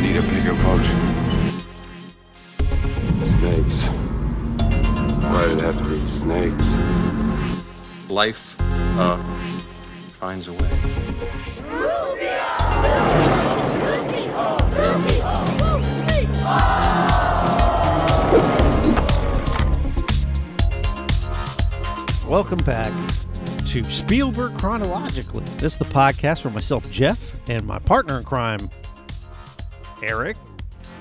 need a bigger boat. Snakes. Why did it have to be snakes? Life, uh, finds a way. Welcome back to Spielberg Chronologically. This is the podcast where myself, Jeff, and my partner in crime, Eric.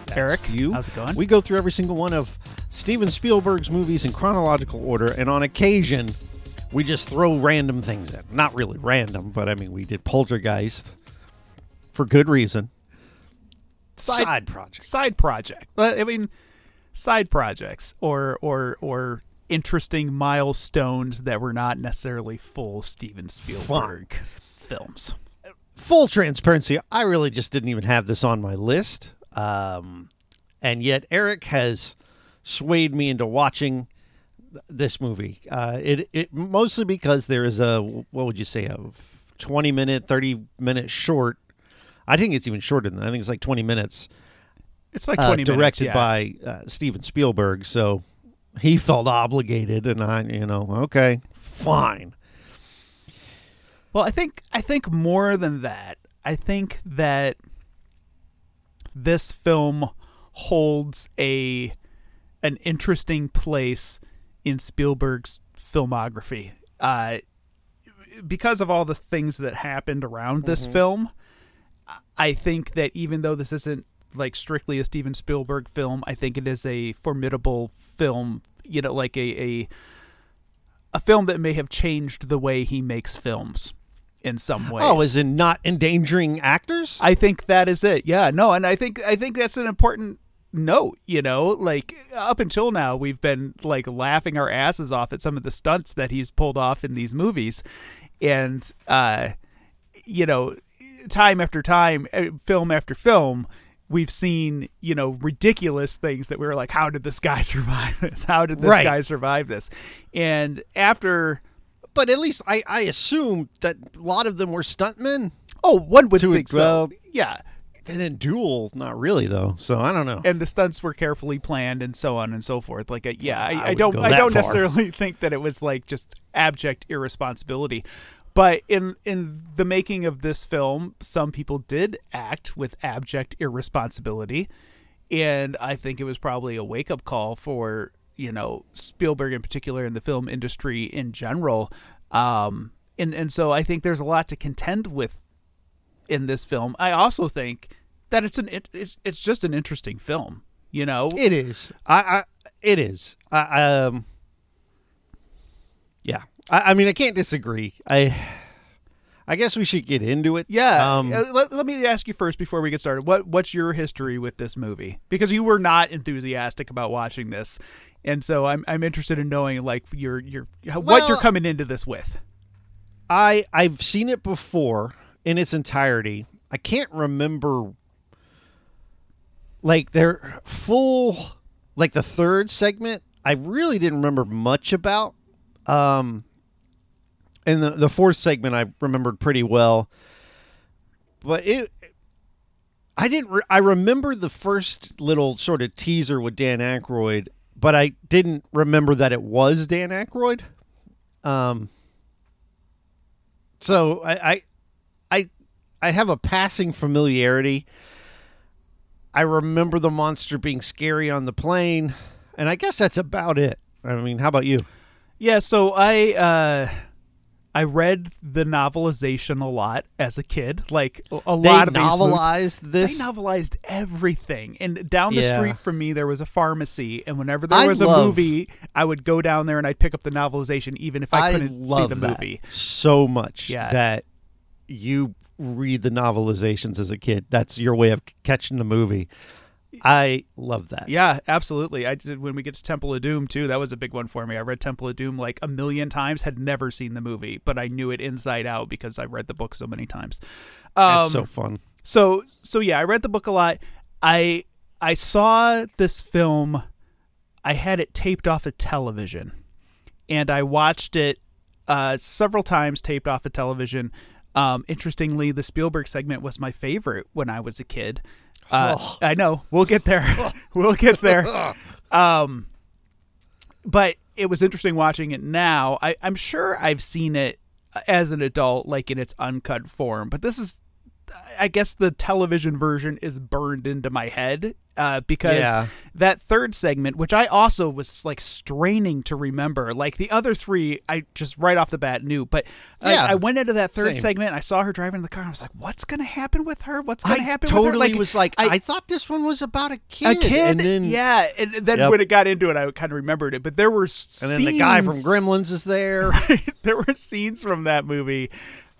That's Eric, you. how's it going? We go through every single one of Steven Spielberg's movies in chronological order, and on occasion, we just throw random things in. Not really random, but I mean, we did Poltergeist for good reason. Side- Side project. side project. I mean, side projects or or or interesting milestones that were not necessarily full Steven Spielberg films. Full transparency, I really just didn't even have this on my list. Um, and yet Eric has swayed me into watching this movie. Uh, it it mostly because there is a what would you say a twenty minute, thirty minute short. I think it's even shorter than that. I think it's like twenty minutes. It's like uh, twenty directed minutes, yeah. by uh, Steven Spielberg. So he felt obligated, and I, you know, okay, fine. Well, I think I think more than that. I think that this film holds a an interesting place in Spielberg's filmography. Uh, because of all the things that happened around this film, I think that even though this isn't like strictly a Steven Spielberg film, I think it is a formidable film. You know, like a a a film that may have changed the way he makes films in some ways. Oh, is in not endangering actors? I think that is it. Yeah, no, and I think I think that's an important note. You know, like up until now, we've been like laughing our asses off at some of the stunts that he's pulled off in these movies, and uh, you know, time after time, eh, film after film. We've seen, you know, ridiculous things that we were like, "How did this guy survive this? How did this Right. guy survive this?" And after, but at least I, I assume that a lot of them were stuntmen. oh, one would To- think so. Yeah, They didn't duel, not really though. So I don't know. and the stunts were carefully planned and so on and so forth. Like, uh, yeah, I I, I don't, I don't far. necessarily think that it was like just abject irresponsibility. But in in the making of this film, some people did act with abject irresponsibility, and I think it was probably a wake up call for you know Spielberg in particular and the film industry in general. Um, and and so I think there's a lot to contend with in this film. I also think that it's an it, it's it's just an interesting film. You know, it is. I, I it is. I um. Yeah. I, I mean, I can't disagree. I. I guess we should get into it. yeah. Um, uh, let, let me ask you first before we get started. What what's your history with this movie? Because you were not enthusiastic about watching this, and so I'm I'm interested in knowing like your your what you're coming into this with. I I've seen it before in its entirety. I can't remember like their full like the third segment. I really didn't remember much about. Um and the the fourth segment I remembered pretty well. But it I didn't re- I remember the first little sort of teaser with Dan Aykroyd, but I didn't remember that it was Dan Aykroyd. Um so I, I I I have a passing familiarity. I remember the monster being scary on the plane, and I guess that's about it. I mean, how about you? Yeah, so I uh I read the novelization a lot as a kid. Like a a They lot of these movies- novelized this. They novelized everything. And down the Yeah. street from me, there was a pharmacy. And whenever there I was a love- movie, I would go down there and I'd pick up the novelization, even if I, couldn't see the movie. so much Yeah. that you read the novelizations as a kid. That's your way of catching the movie. I love that. Yeah, absolutely. I did when we get to Temple of Doom too. That was a big one for me. I read Temple of Doom like a million times. Had never seen the movie, but I knew it inside out because I read the book so many times. Um, That's so fun. so so yeah, I read the book a lot. I I saw this film. I had it taped off of television, and I watched it uh, several times, taped off of television. Um, interestingly, the Spielberg segment was my favorite when I was a kid. Uh, I know we'll get there. we'll get there. Um, but it was interesting watching it now. I, I'm sure I've seen it as an adult, like in its uncut form, but this is, I guess, the television version is burned into my head uh, because Yeah. that third segment, which I also was like straining to remember, like the other three, I just right off the bat knew. But Yeah. I went into that third Same. segment, I saw her driving in the car, and I was like, "What's going to happen with her? What's going to happen?" totally with her? Totally was like, I, I- thought this one was about a kid, a kid. and then yeah. And then Yep. when it got into it, I kind of remembered it. But there were and then the guy from Gremlins is there. there were scenes from that movie,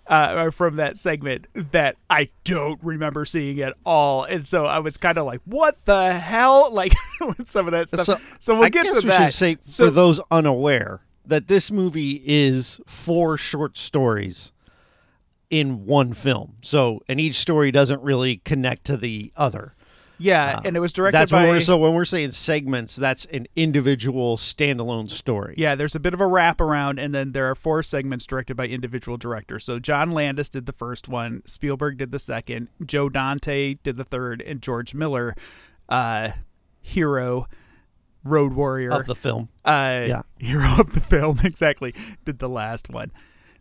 uh, from that segment that I don't remember seeing at all, and so I was kind of like, "What the hell?" Like with some of that stuff. So, So, we'll I get guess to we that. should say So- for those unaware that this movie is four short stories in one film. So, and each story doesn't really connect to the other. Yeah, and it was directed That's by. when we're so when we're saying segments, that's an individual standalone story. Yeah, there's a bit of a wraparound, and then there are four segments directed by individual directors. So John Landis did the first one, Spielberg did the second, Joe Dante did the third, and George Miller, uh, hero, road warrior Of the film. uh, Yeah. hero of the film, exactly, did the last one.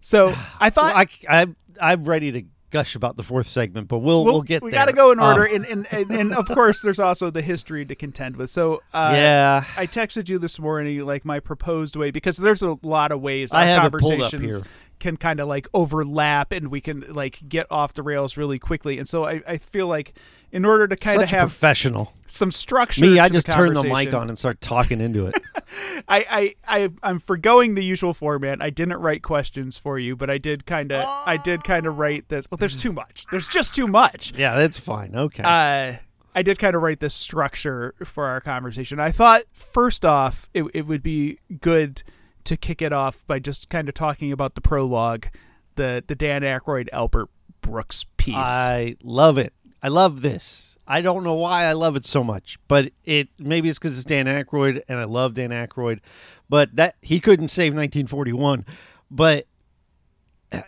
So I thought Well, I, I, I'm ready to gush about the fourth segment, but we'll we'll, get we got to go in Um, order, and, and, and and of course, there's also the history to contend with. So uh, yeah. I texted you this morning, like my proposed way, because there's a lot of ways I have conversations can kind of like overlap, and we can like get off the rails really quickly. And so I, I feel like in order to kind of Such have professional. some structure, Me, I just turn the mic on and start talking into it. I, I, I, I'm forgoing the usual format. I didn't write questions for you, but I did kind of, I did kind of write this. Well, there's too much. There's just too much. yeah, that's fine. Okay. uh, I did kind of write this structure for our conversation. I thought first off, it, it would be good to kick it off by just kind of talking about the prologue, the the Dan Aykroyd Albert Brooks piece. I love it. I love this. I don't know why I love it so much, but it maybe it's because it's Dan Aykroyd and I love Dan Aykroyd, but that he couldn't save 1941. But uh,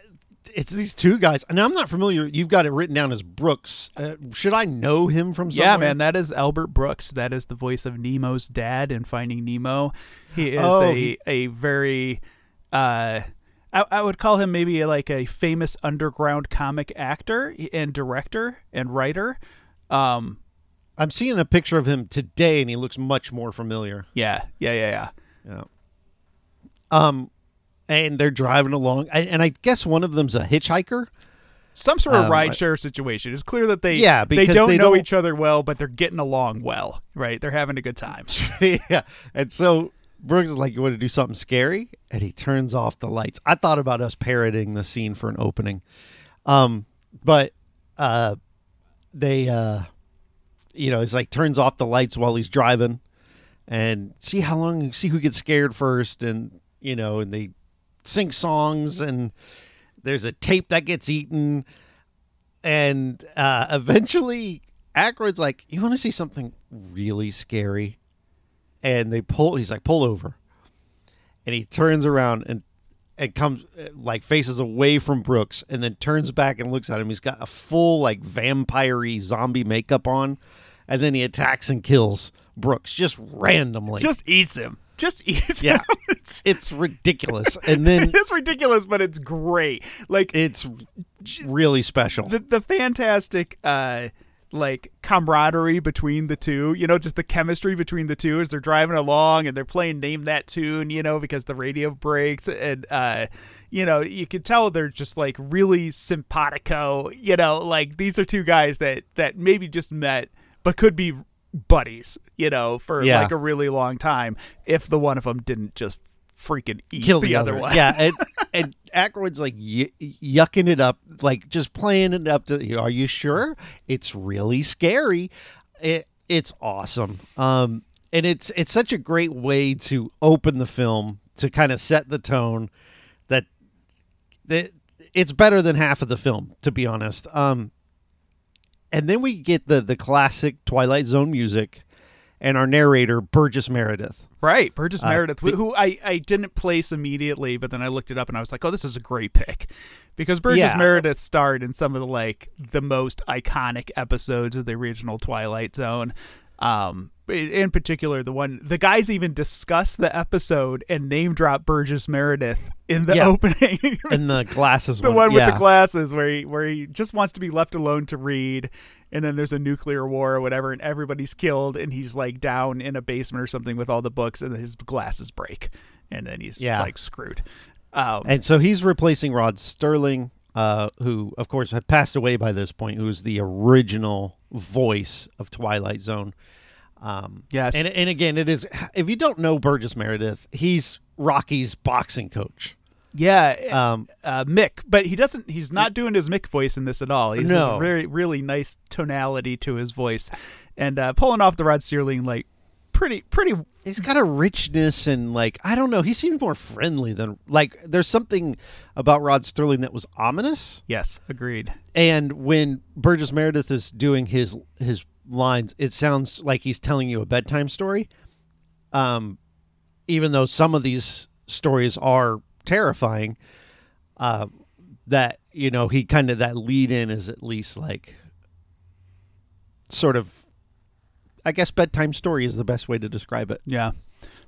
it's these two guys, and I'm not familiar. You've got it written down as Brooks. Uh, should I know him from somewhere? yeah, man, that is Albert Brooks. That is the voice of Nemo's dad in Finding Nemo. He is Oh, a he- a very uh I, I would call him maybe like a famous underground comic actor and director and writer. Um, I'm seeing a picture of him today, and he looks much more familiar. yeah, yeah, yeah, yeah. Yeah. Um, and they're driving along, I- and I guess one of them's a hitchhiker. some sort of Um, rideshare situation. It's clear that they Yeah, they don't they know don't- each other well, but they're getting along well, right? They're having a good time. yeah. And so Brooks is like, You want to do something scary? And he turns off the lights. I thought about us parroting the scene for an opening. Um, but uh they uh you know, he's like turns off the lights while he's driving and see how long see who gets scared first and you know, and they sing songs and there's a tape that gets eaten and uh eventually Aykroyd's like, You wanna see something really scary? and they pull he's like pull over and he turns around and and comes like faces away from brooks and then turns back and looks at him he's got a full like vampire zombie makeup on and then he attacks and kills brooks just randomly Just eats him. Just eats Yeah. him. It's- it's ridiculous and then it is ridiculous, but it's great. Like it's really special the the fantastic uh like camaraderie between the two you know just the chemistry between the two as they're driving along and they're playing name that tune you know because the radio breaks and uh you know you can tell they're just like really simpatico you know like these are two guys that that maybe just met but could be buddies you know for Yeah. like a really long time if the one of them didn't just freaking eat kill the, the, other one Yeah, and, and Aykroyd's like y- yucking it up, like just playing it up to. Are you sure? It's really scary. It it's awesome. Um, and it's it's such a great way to open the film to kind of set the tone that that it's better than half of the film, to be honest. Um, and then we get the the classic Twilight Zone music, and our narrator Burgess Meredith. Right, Burgess Uh, Meredith, who I, I didn't place immediately, but then I looked it up and I was like, oh, this is a great pick, because Burgess Yeah. Meredith starred in some of the like the most iconic episodes of the original Twilight Zone. Um, in particular, the one the guys even discuss the episode and name drop Burgess Meredith in the Yeah. opening. in the glasses the one, one with yeah. the glasses where he where he just wants to be left alone to read and then there's a nuclear war or whatever and everybody's killed and he's like down in a basement or something with all the books and his glasses break and then he's Yeah. like screwed um, And so he's replacing Rod Serling, uh, who, of course, had passed away by this point, who was the original voice of Twilight Zone. Um, Yes. And, and again, it is, if you don't know Burgess Meredith, he's Rocky's boxing coach. yeah Um, uh, Mick but he doesn't he's not doing his Mick voice in this at all he's No. a very really nice tonality to his voice and uh, pulling off the Rod Serling like pretty pretty he's got a richness and, like, I don't know, he seems more friendly than, like, there's something about Rod Serling that was ominous. yes agreed And when Burgess Meredith is doing his his lines, it sounds like he's telling you a bedtime story. Um, even though some of these stories are terrifying, uh, that you know he kind of that lead in is at least like sort of, I guess bedtime story is the best way to describe it. Yeah.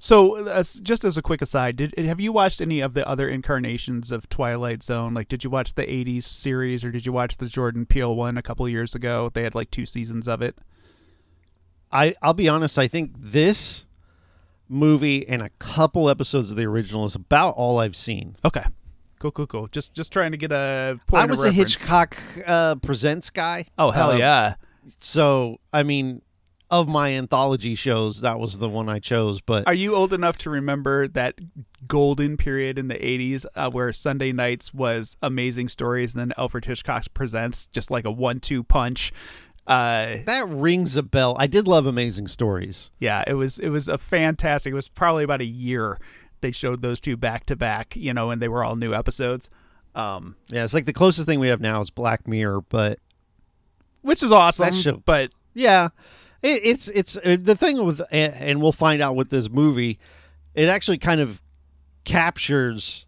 So, as, just as a quick aside, did have you watched any of the other incarnations of Twilight Zone? Like, did you watch the '80s series, or did you watch the Jordan Peele one a couple years ago? They had like two seasons of it. I I'll be honest. I think this movie and a couple episodes of the original is about all I've seen. Okay, cool, cool, cool. Just just trying to get a point. I of was a. Hitchcock uh, presents guy. Oh hell Uh, yeah! So I mean, of my anthology shows, that was the one I chose. But Are you old enough to remember that golden period in the '80s uh, where Sunday nights was Amazing Stories, and then Alfred Hitchcock presents just like a one-two punch? Uh, that rings a bell. I did love Amazing Stories. yeah, it was it was a fantastic. It was probably about a year they showed those two back to back, you know, and they were all new episodes. Um, Yeah, it's like the closest thing we have now is Black Mirror. But which is awesome, That show- but yeah, it, it's it's uh, the thing with, and, and we'll find out with this movie. It actually kind of captures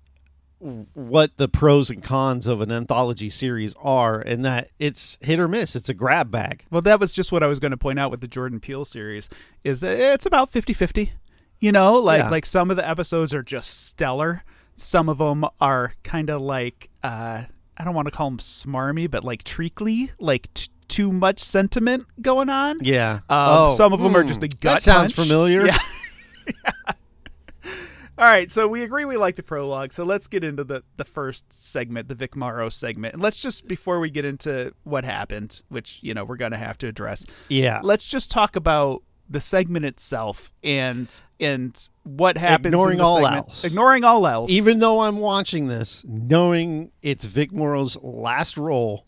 what the pros and cons of an anthology series are, and that it's hit or miss. It's a grab bag. well, that was just what I was going to point out with the Jordan Peele series is it's about 50-50. You know, like Yeah. like some of the episodes are just stellar. Some of them are kind of like uh I don't want to call them smarmy, but like treacly, like t- too much sentiment going on. Yeah. Um, some of them are just hmm, a gut That sounds punch. familiar. Yeah. All right, so we agree we like the prologue. So let's get into the the first segment, the Vic Morrow segment. And let's just before we get into what happened, which, you know, we're going to have to address. Yeah. Let's just talk about the segment itself and and what happens in Ignoring all segment. else. Ignoring all else. Even though I'm watching this, knowing it's Vic Morrow's last role,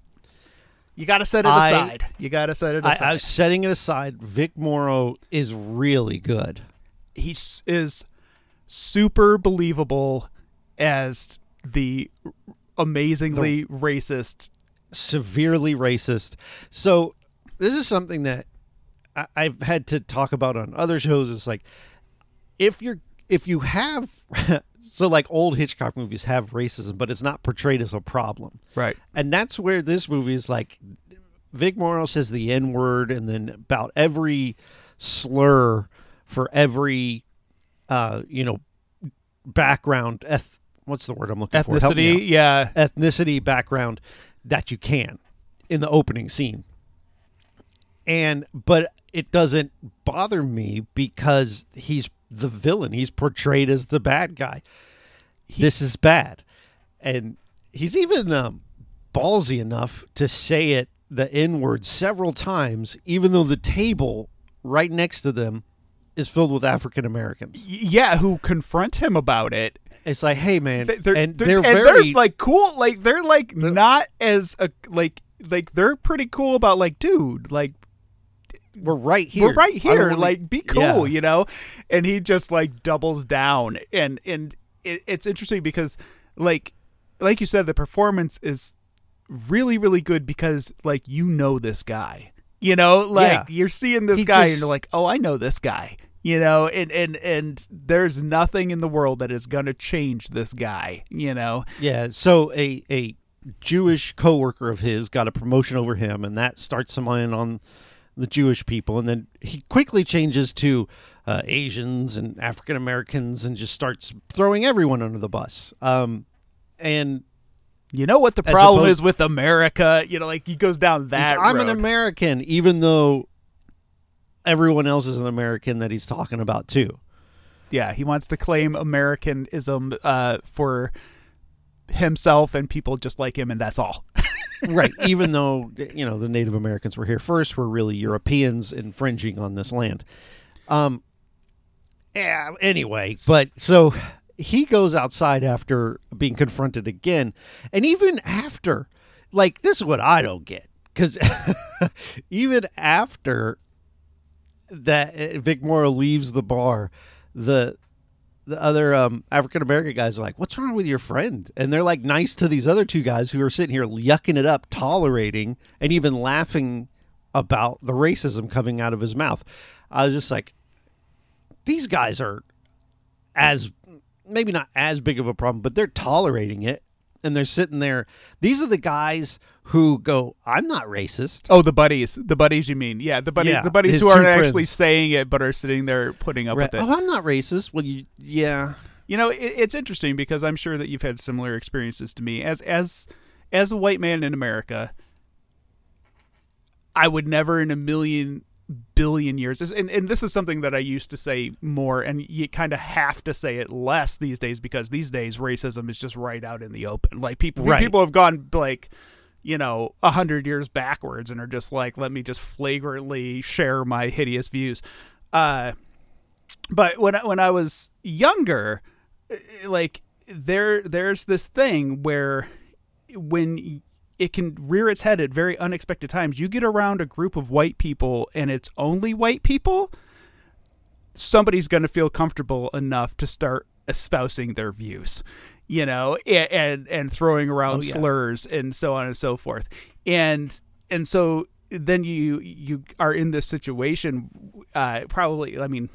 you got to set it I- aside. You got to set it aside. I'm setting it aside. Vic Morrow is really good. he is super believable as the amazingly racist. severely racist. So this is something that I, I've had to talk about on other shows. It's like if you're if you have so like old Hitchcock movies have racism, but it's not portrayed as a problem, Right. and that's where this movie is like. Vic Morrow says the N word, and then about every slur for every, uh, you know, background. Eth- what's the word I'm looking for? Me out Ethnicity, yeah. ethnicity background that you can in the opening scene. And but it doesn't bother me because he's the villain. He's portrayed as the bad guy. this is bad. And he's even um, ballsy enough to say it the N word several times, even though the table right next to them is filled with African Americans. Yeah, who confront him about it. It's like, hey man, They- They're, and they're, they're, and very they're like cool. Like they're like not as a like like they're pretty cool about like dude like we're right here. we're right here like be cool Yeah. you know and he just like doubles down and and it, it's interesting because like like you said the performance is really really good because like you know this guy You know, like Yeah. you're seeing this He guy and you're like, "Oh, I know this guy." You know, and and and there's nothing in the world that is going to change this guy, you know. Yeah, so a a Jewish coworker of his got a promotion over him, and that starts him in on the Jewish people, and then he quickly changes to uh, Asians and African Americans, and just starts throwing everyone under the bus. Um, and You know what the problem opposed- is with America? You know, like he goes down that I'm an. American, even though everyone else is an American that he's talking about too. yeah, he wants to claim Americanism uh, for himself and people just like him, and that's all. Right even though you know the native americans were here first were really europeans infringing on this land. Um yeah anyway but so he goes outside after being confronted again and even after like this is what i don't get because even after that uh, vic morrow leaves the bar the the other um, African American guys are like, "What's wrong with your friend?" And they're like nice to these other two guys who are sitting here yucking it up, tolerating and even laughing about the racism coming out of his mouth. I was just like, these guys are as maybe not as big of a problem, but they're tolerating it and they're sitting there. These are the guys who go, "I'm not racist." Oh, the buddies, the buddies. You mean? Yeah, the buddies, Yeah, the buddies who aren't actually saying it but are sitting there putting up Right. with it. Oh, I'm not racist. Well, you, yeah, You know, it, it's interesting because I'm sure that you've had similar experiences to me as as as a white man in America. I would never in a million billion years and, and this is something that I used to say more and you kind of have to say it less these days because these days racism is just right out in the open like people Right. people have gone like you know a hundred years backwards and are just like let me just flagrantly share my hideous views. Uh but when I, when I was younger, eh, like there there's this thing where when it can rear its head at very unexpected times, you get around a group of white people and it's only white people, somebody's going to feel comfortable enough to start espousing their views, you know, and and, and throwing around Oh, yeah. slurs and so on and so forth. And and so then you you are in this situation uh probably I mean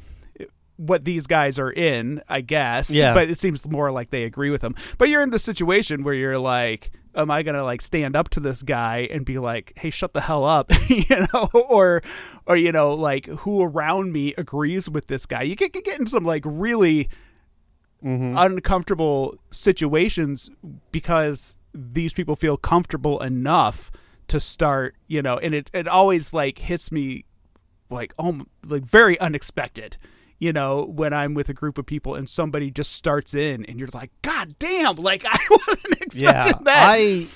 what these guys are in, I guess. Yeah. But it seems more like they agree with them. But you're in the situation where you're like, am I gonna like stand up to this guy and be like, hey, shut the hell up, you know, or or you know, like who around me agrees with this guy? You get, get in some like really Mm-hmm. uncomfortable situations because these people feel comfortable enough to start, you know, and it it always like hits me like oh like very unexpected you know when i'm with a group of people and somebody just starts in and you're like god damn like i wasn't expecting yeah. that I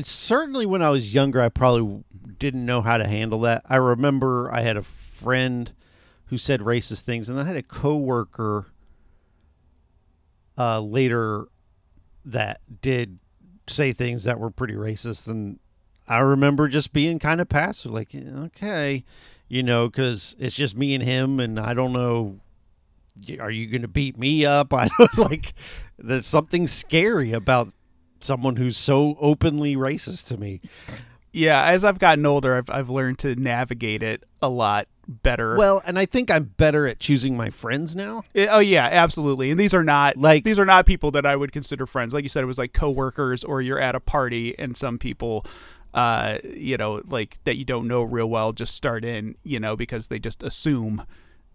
it's certainly when I was younger, I probably didn't know how to handle that. I remember I had a friend who said racist things, and I had a coworker uh, later that did say things that were pretty racist, and I remember just being kind of passive, like okay, you know, because it's just me and him, and I don't know. Are you going to beat me up? I don't like. There's something scary about someone who's so openly racist to me. yeah as i've gotten older i've, I've learned to navigate it a lot better Well, and I think I'm better at choosing my friends now. Eh, oh yeah absolutely and these are not Like- these are not people that i would consider friends like you said it was like coworkers or you're at a party and some people uh you know like that you don't know real well just start in you know because they just assume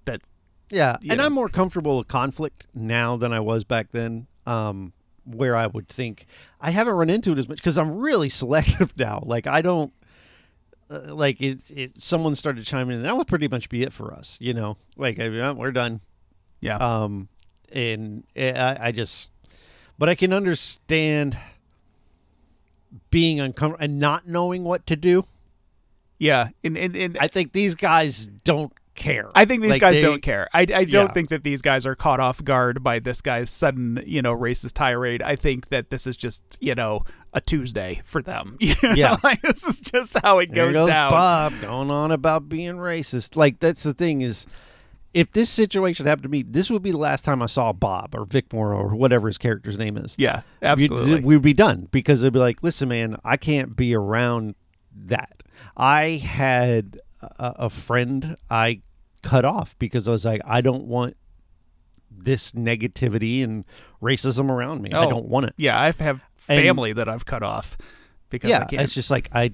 that Yeah, and know. I'm more comfortable with conflict now than I was back then. Um, where I would think I haven't run into it as much because I'm really selective now. Like I don't uh, like it, it. Someone started chiming in. That would pretty much be it for us. You know, like I mean, we're done. yeah Um, and I, I just, but I can understand being uncomfortable and not knowing what to do. yeah and and, and I think these guys don't care. I think these Like, guys they- don't care. I, I don't Yeah. think that these guys are caught off guard by this guy's sudden, you know, racist tirade. I think that this is just, you know, a Tuesday for them. You know? Yeah. like, this is just how it goes, goes down. Bob going on about being racist. Like that's the thing is, if this situation happened to me, this would be the last time I saw Bob or Vic Morrow or whatever his character's name is. Yeah, We'd- absolutely. we would be done because they'd be like, listen, man, I can't be around that. I had a, a friend I cut off because I was like, I don't want this negativity and racism around me. I Oh, don't want it. Yeah, I have And- family that I've cut off because I yeah, can't. it's just like I,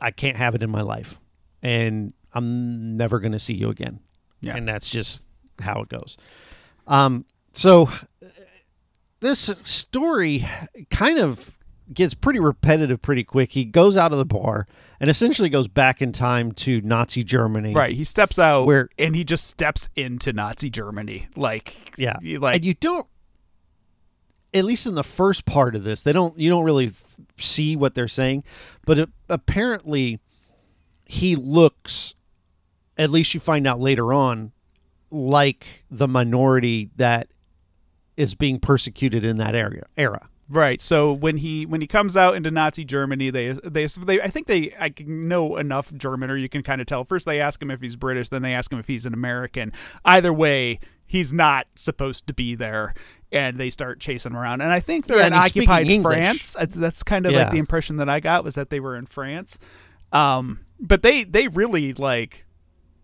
I can't have it in my life, and I'm never going to see you again. Yeah. and that's just how it goes. Um, so this story kind of gets pretty repetitive pretty quick. He goes out of the bar and essentially goes back in time to Nazi Germany. Right, he steps out Where- and he just steps into Nazi Germany. Like, Yeah. you- like and you don't at least in the first part of this they don't you don't really see what they're saying but it, apparently he looks at least you find out later on like the minority that is being persecuted in that area era Right. So when he when he comes out into Nazi Germany, they they they I think they I know enough German, or you can kind of tell. First, they ask him if he's British, then they ask him if he's an American. Either way, he's not supposed to be there, and they start chasing him around. And I think they're Yeah, in and he's speaking occupied France. That's- That's kind of like the impression that I got was that they were in France. Um, but they they really like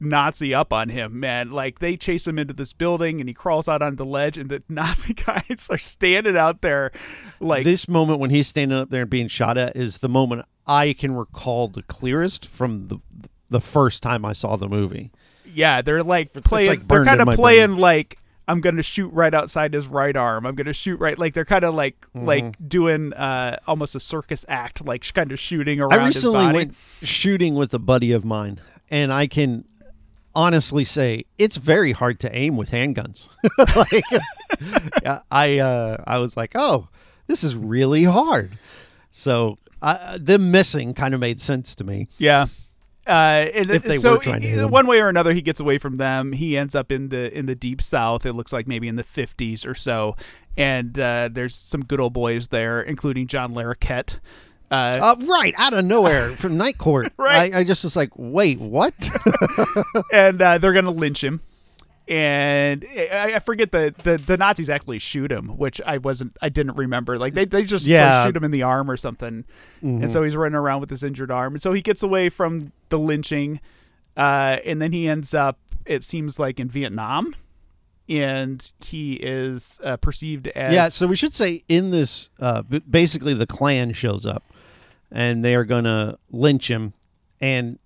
Nazi up on him, man. Like they chase him into this building and he crawls out on the ledge and the Nazi guys are standing out there like this moment when he's standing up there and being shot at is the moment i can recall the clearest from the the first time i saw the movie yeah, they're like playing like they're kind of playing brain. like I'm going to shoot right outside his right arm. I'm going to shoot right like they're kind of like Mm-hmm. like doing uh almost a circus act like kind of shooting around I recently went shooting with a buddy of mine, and I can honestly say it's very hard to aim with handguns. like, I uh, I was like, oh, this is really hard. So uh, them missing kind of made sense to me. Yeah. Uh, and If they so were trying to hit him. one way or another, he gets away from them. He ends up in the in the deep south. It looks like maybe in the fifties or so. And uh, there's some good old boys there, including John Larroquette. Uh, Uh, right out of nowhere from Night Court. Right. I, I just was like, wait, what? and uh, they're gonna lynch him. And I, I forget the, the the Nazis actually shoot him, which I wasn't I didn't remember. Like they they just like, Yeah. shoot him in the arm or something, and so he's running around with this injured arm, and so he gets away from the lynching, uh, and then he ends up it seems like in Vietnam, and he is uh, perceived as Yeah, so we should say in this, uh, basically the Klan shows up, and they are gonna lynch him, and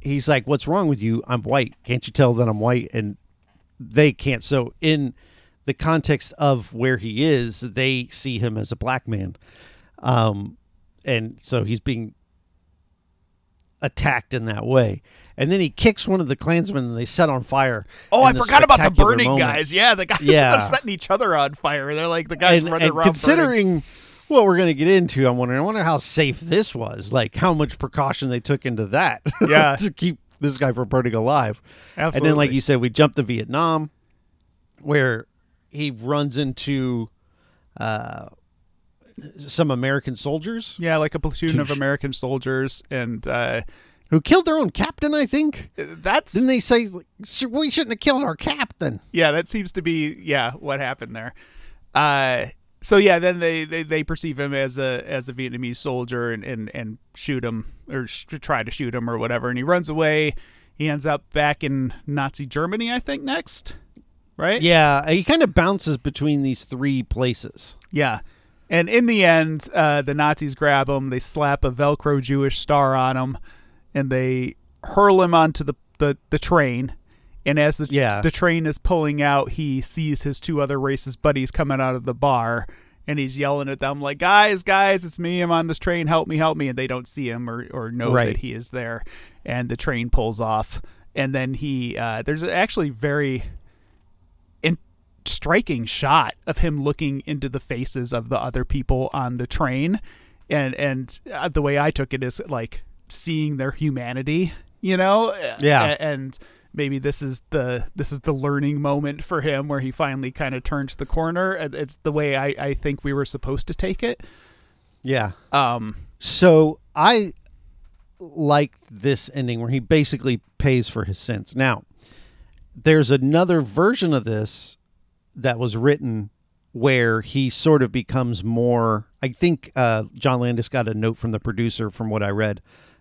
he's like, "What's wrong with you? I'm white. Can't you tell that I'm white?" And they can't. So in the context of where he is, they see him as a black man, um, and so he's being attacked in that way. And then he kicks one of the Klansmen, and they set on fire. Oh, I forgot about the burning moment. guys. Yeah, the guys Yeah. are setting each other on fire. They're like the guys and, running and around. burning. What we're going to get into, I'm wondering, I wonder how safe this was. Like how much precaution they took into that. Yeah. to keep this guy from burning alive. Absolutely. And then, like you said, we jump to Vietnam, where he runs into uh, some American soldiers Yeah, like a platoon of American soldiers, and uh, who killed their own captain. I think that's didn't they say like, we shouldn't have killed our captain? yeah, that seems to be yeah what happened there. Uh, so yeah, then they, they, they perceive him as a as a Vietnamese soldier and, and, and shoot him or sh- try to shoot him or whatever, and he runs away. He ends up back in Nazi Germany, I think. Next, right? Yeah, he kind of bounces between these three places. Yeah. And in the end, uh, the Nazis grab him. They slap a Velcro Jewish star on him, and they hurl him onto the, the, the train. And as the Yeah. the train is pulling out, he sees his two other racist buddies coming out of the bar, and he's yelling at them like, "Guys, guys, it's me. I'm on this train. Help me, help me!" And they don't see him or or know Right. that he is there. And the train pulls off, and then he uh, there's actually very in- striking shot of him looking into the faces of the other people on the train and and uh, the way I took it is like seeing their humanity you know Yeah. And maybe this is the this is the learning moment for him where he finally kind of turns the corner it's the way I, I think we were supposed to take it Yeah. um So I liked this ending where he basically pays for his sins. Now, there's another version of this that was written where he sort of becomes more. I think uh, John Landis got a note from the producer, from what I read,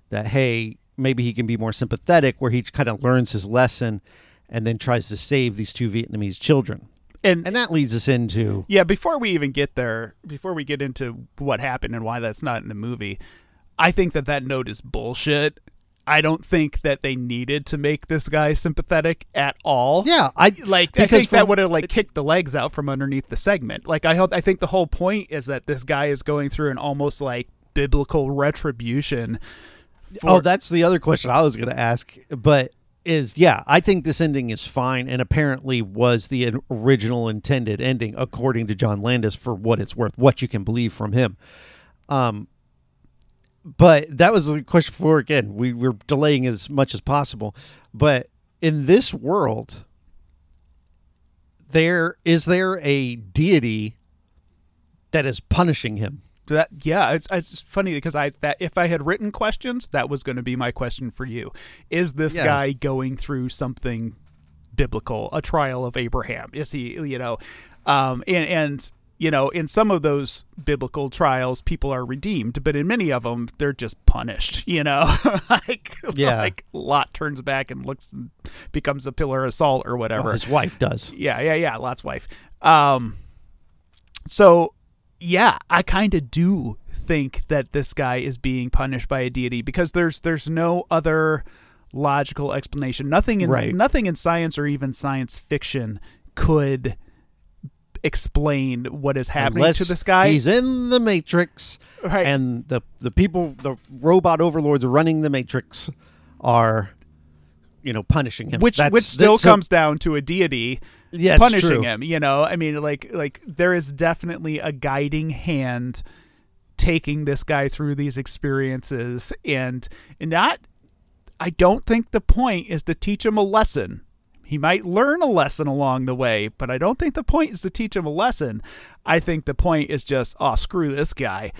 that hey, maybe he can be more sympathetic, where he kind of learns his lesson and then tries to save these two Vietnamese children. And, And that leads us into yeah, before we even get there, before we get into what happened and why that's not in the movie, I think that that note is bullshit. I don't think that they needed to make this guy sympathetic at all. yeah, I like I because think that would have like kicked the legs out from underneath the segment. Like I hope I think the whole point is that this guy is going through an almost like biblical retribution. For, oh, that's the other question I was going to ask, but is yeah, I think this ending is fine and apparently was the original intended ending according to John Landis for what it's worth, what you can believe from him. Um but that was the question before again. We were delaying as much as possible. But in this world, there is there a deity that is punishing him. That yeah, it's, it's funny because I that if I had written questions, that was going to be my question for you. Is this Yeah. guy going through something biblical, a trial of Abraham? Is he, you know, um, and and you know, in some of those biblical trials, people are redeemed, but in many of them, they're just punished. You know, like Yeah. like Lot turns back and looks and becomes a pillar of salt or whatever. His wife does. Yeah, yeah, yeah. Lot's wife. Um, so yeah, I kind of do think that this guy is being punished by a deity because there's there's no other logical explanation. Nothing in Right. nothing in science or even science fiction could explain what is happening Unless to this guy. He's in the Matrix, Right. and the the people, the robot overlords running the Matrix, are, you know, punishing him. which That's- which still that's- so- comes down to a deity yeah, punishing him you know? I mean like like there is definitely a guiding hand taking this guy through these experiences. And, and not i don't think the point is to teach him a lesson. He might learn a lesson along the way but i don't think the point is to teach him a lesson. I think the point is just oh screw this guy.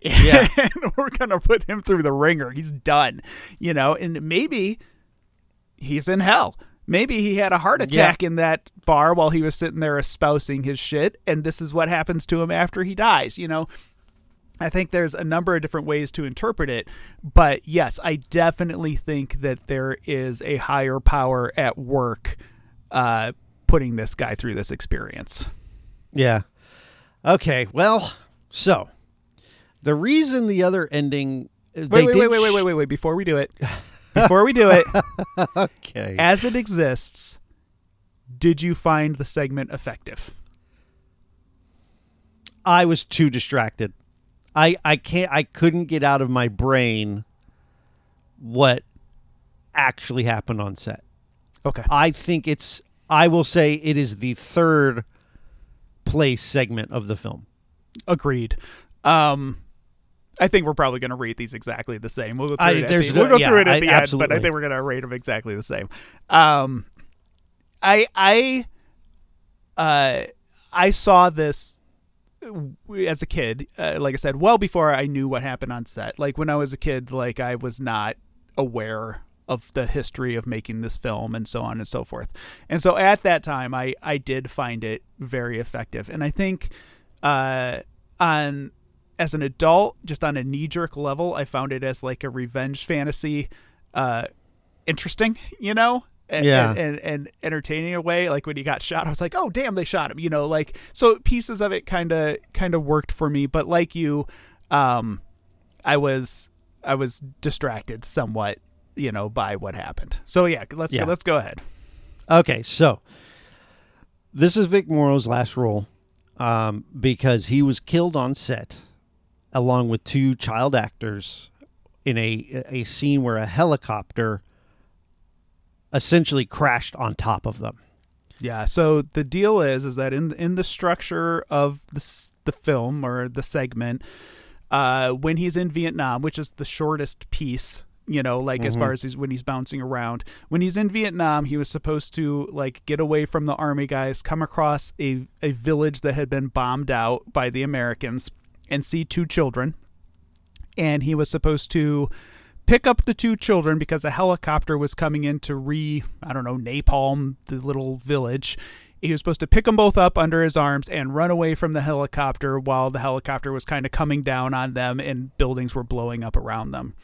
Yeah. and we're gonna put him through the ringer. He's done you know? And maybe he's in hell. Maybe he had a heart attack in that bar while he was sitting there espousing his shit, and this is what happens to him after he dies. You know, I think there's a number of different ways to interpret it, but yes, I definitely think that there is a higher power at work uh, putting this guy through this experience. Yeah. Okay. Well, so the reason the other ending. Wait, wait, wait, wait, wait, wait, wait, wait. Before we do it, before we do it, Okay. as it exists, did you find the segment effective? I was too distracted. I I can't. I couldn't get out of my brain what actually happened on set. Okay. I think it's. I will say it is the third place segment of the film. Agreed. Um, I think we're probably going to rate these exactly the same. We'll go through I- it. At the, no- we'll go yeah, through it at I- the end, but I think we're going to rate them exactly the same. Um, I I uh I saw this as a kid. Uh, like I said, well before I knew what happened on set. Like when I was a kid, like I was not aware of the history of making this film and so on and so forth. And so at that time, I I did find it very effective, and I think uh on as an adult, just on a knee jerk level, I found it as like a revenge fantasy, uh, interesting, you know, and, Yeah. and, and, and entertaining in a way. Like when he got shot, I was like, oh damn, they shot him, you know, like so pieces of it kind of kind of worked for me, but like you, um, I was I was distracted somewhat, you know, by what happened. So yeah, let's Yeah. go, let's go ahead. Okay, so this is Vic Morrow's last role um, because he was killed on set along with two child actors in a a scene where a helicopter essentially crashed on top of them. Yeah. So the deal is, is that in in the structure of the the film or the segment, uh, when he's in Vietnam, which is the shortest piece, you know, like as far as he's when he's bouncing around, when he's in Vietnam, he was supposed to like get away from the army guys, come across a a village that had been bombed out by the Americans, and see two children, and he was supposed to pick up the two children because a helicopter was coming in to re I don't know napalm the little village. He was supposed to pick them both up under his arms and run away from the helicopter while the helicopter was kind of coming down on them and buildings were blowing up around them.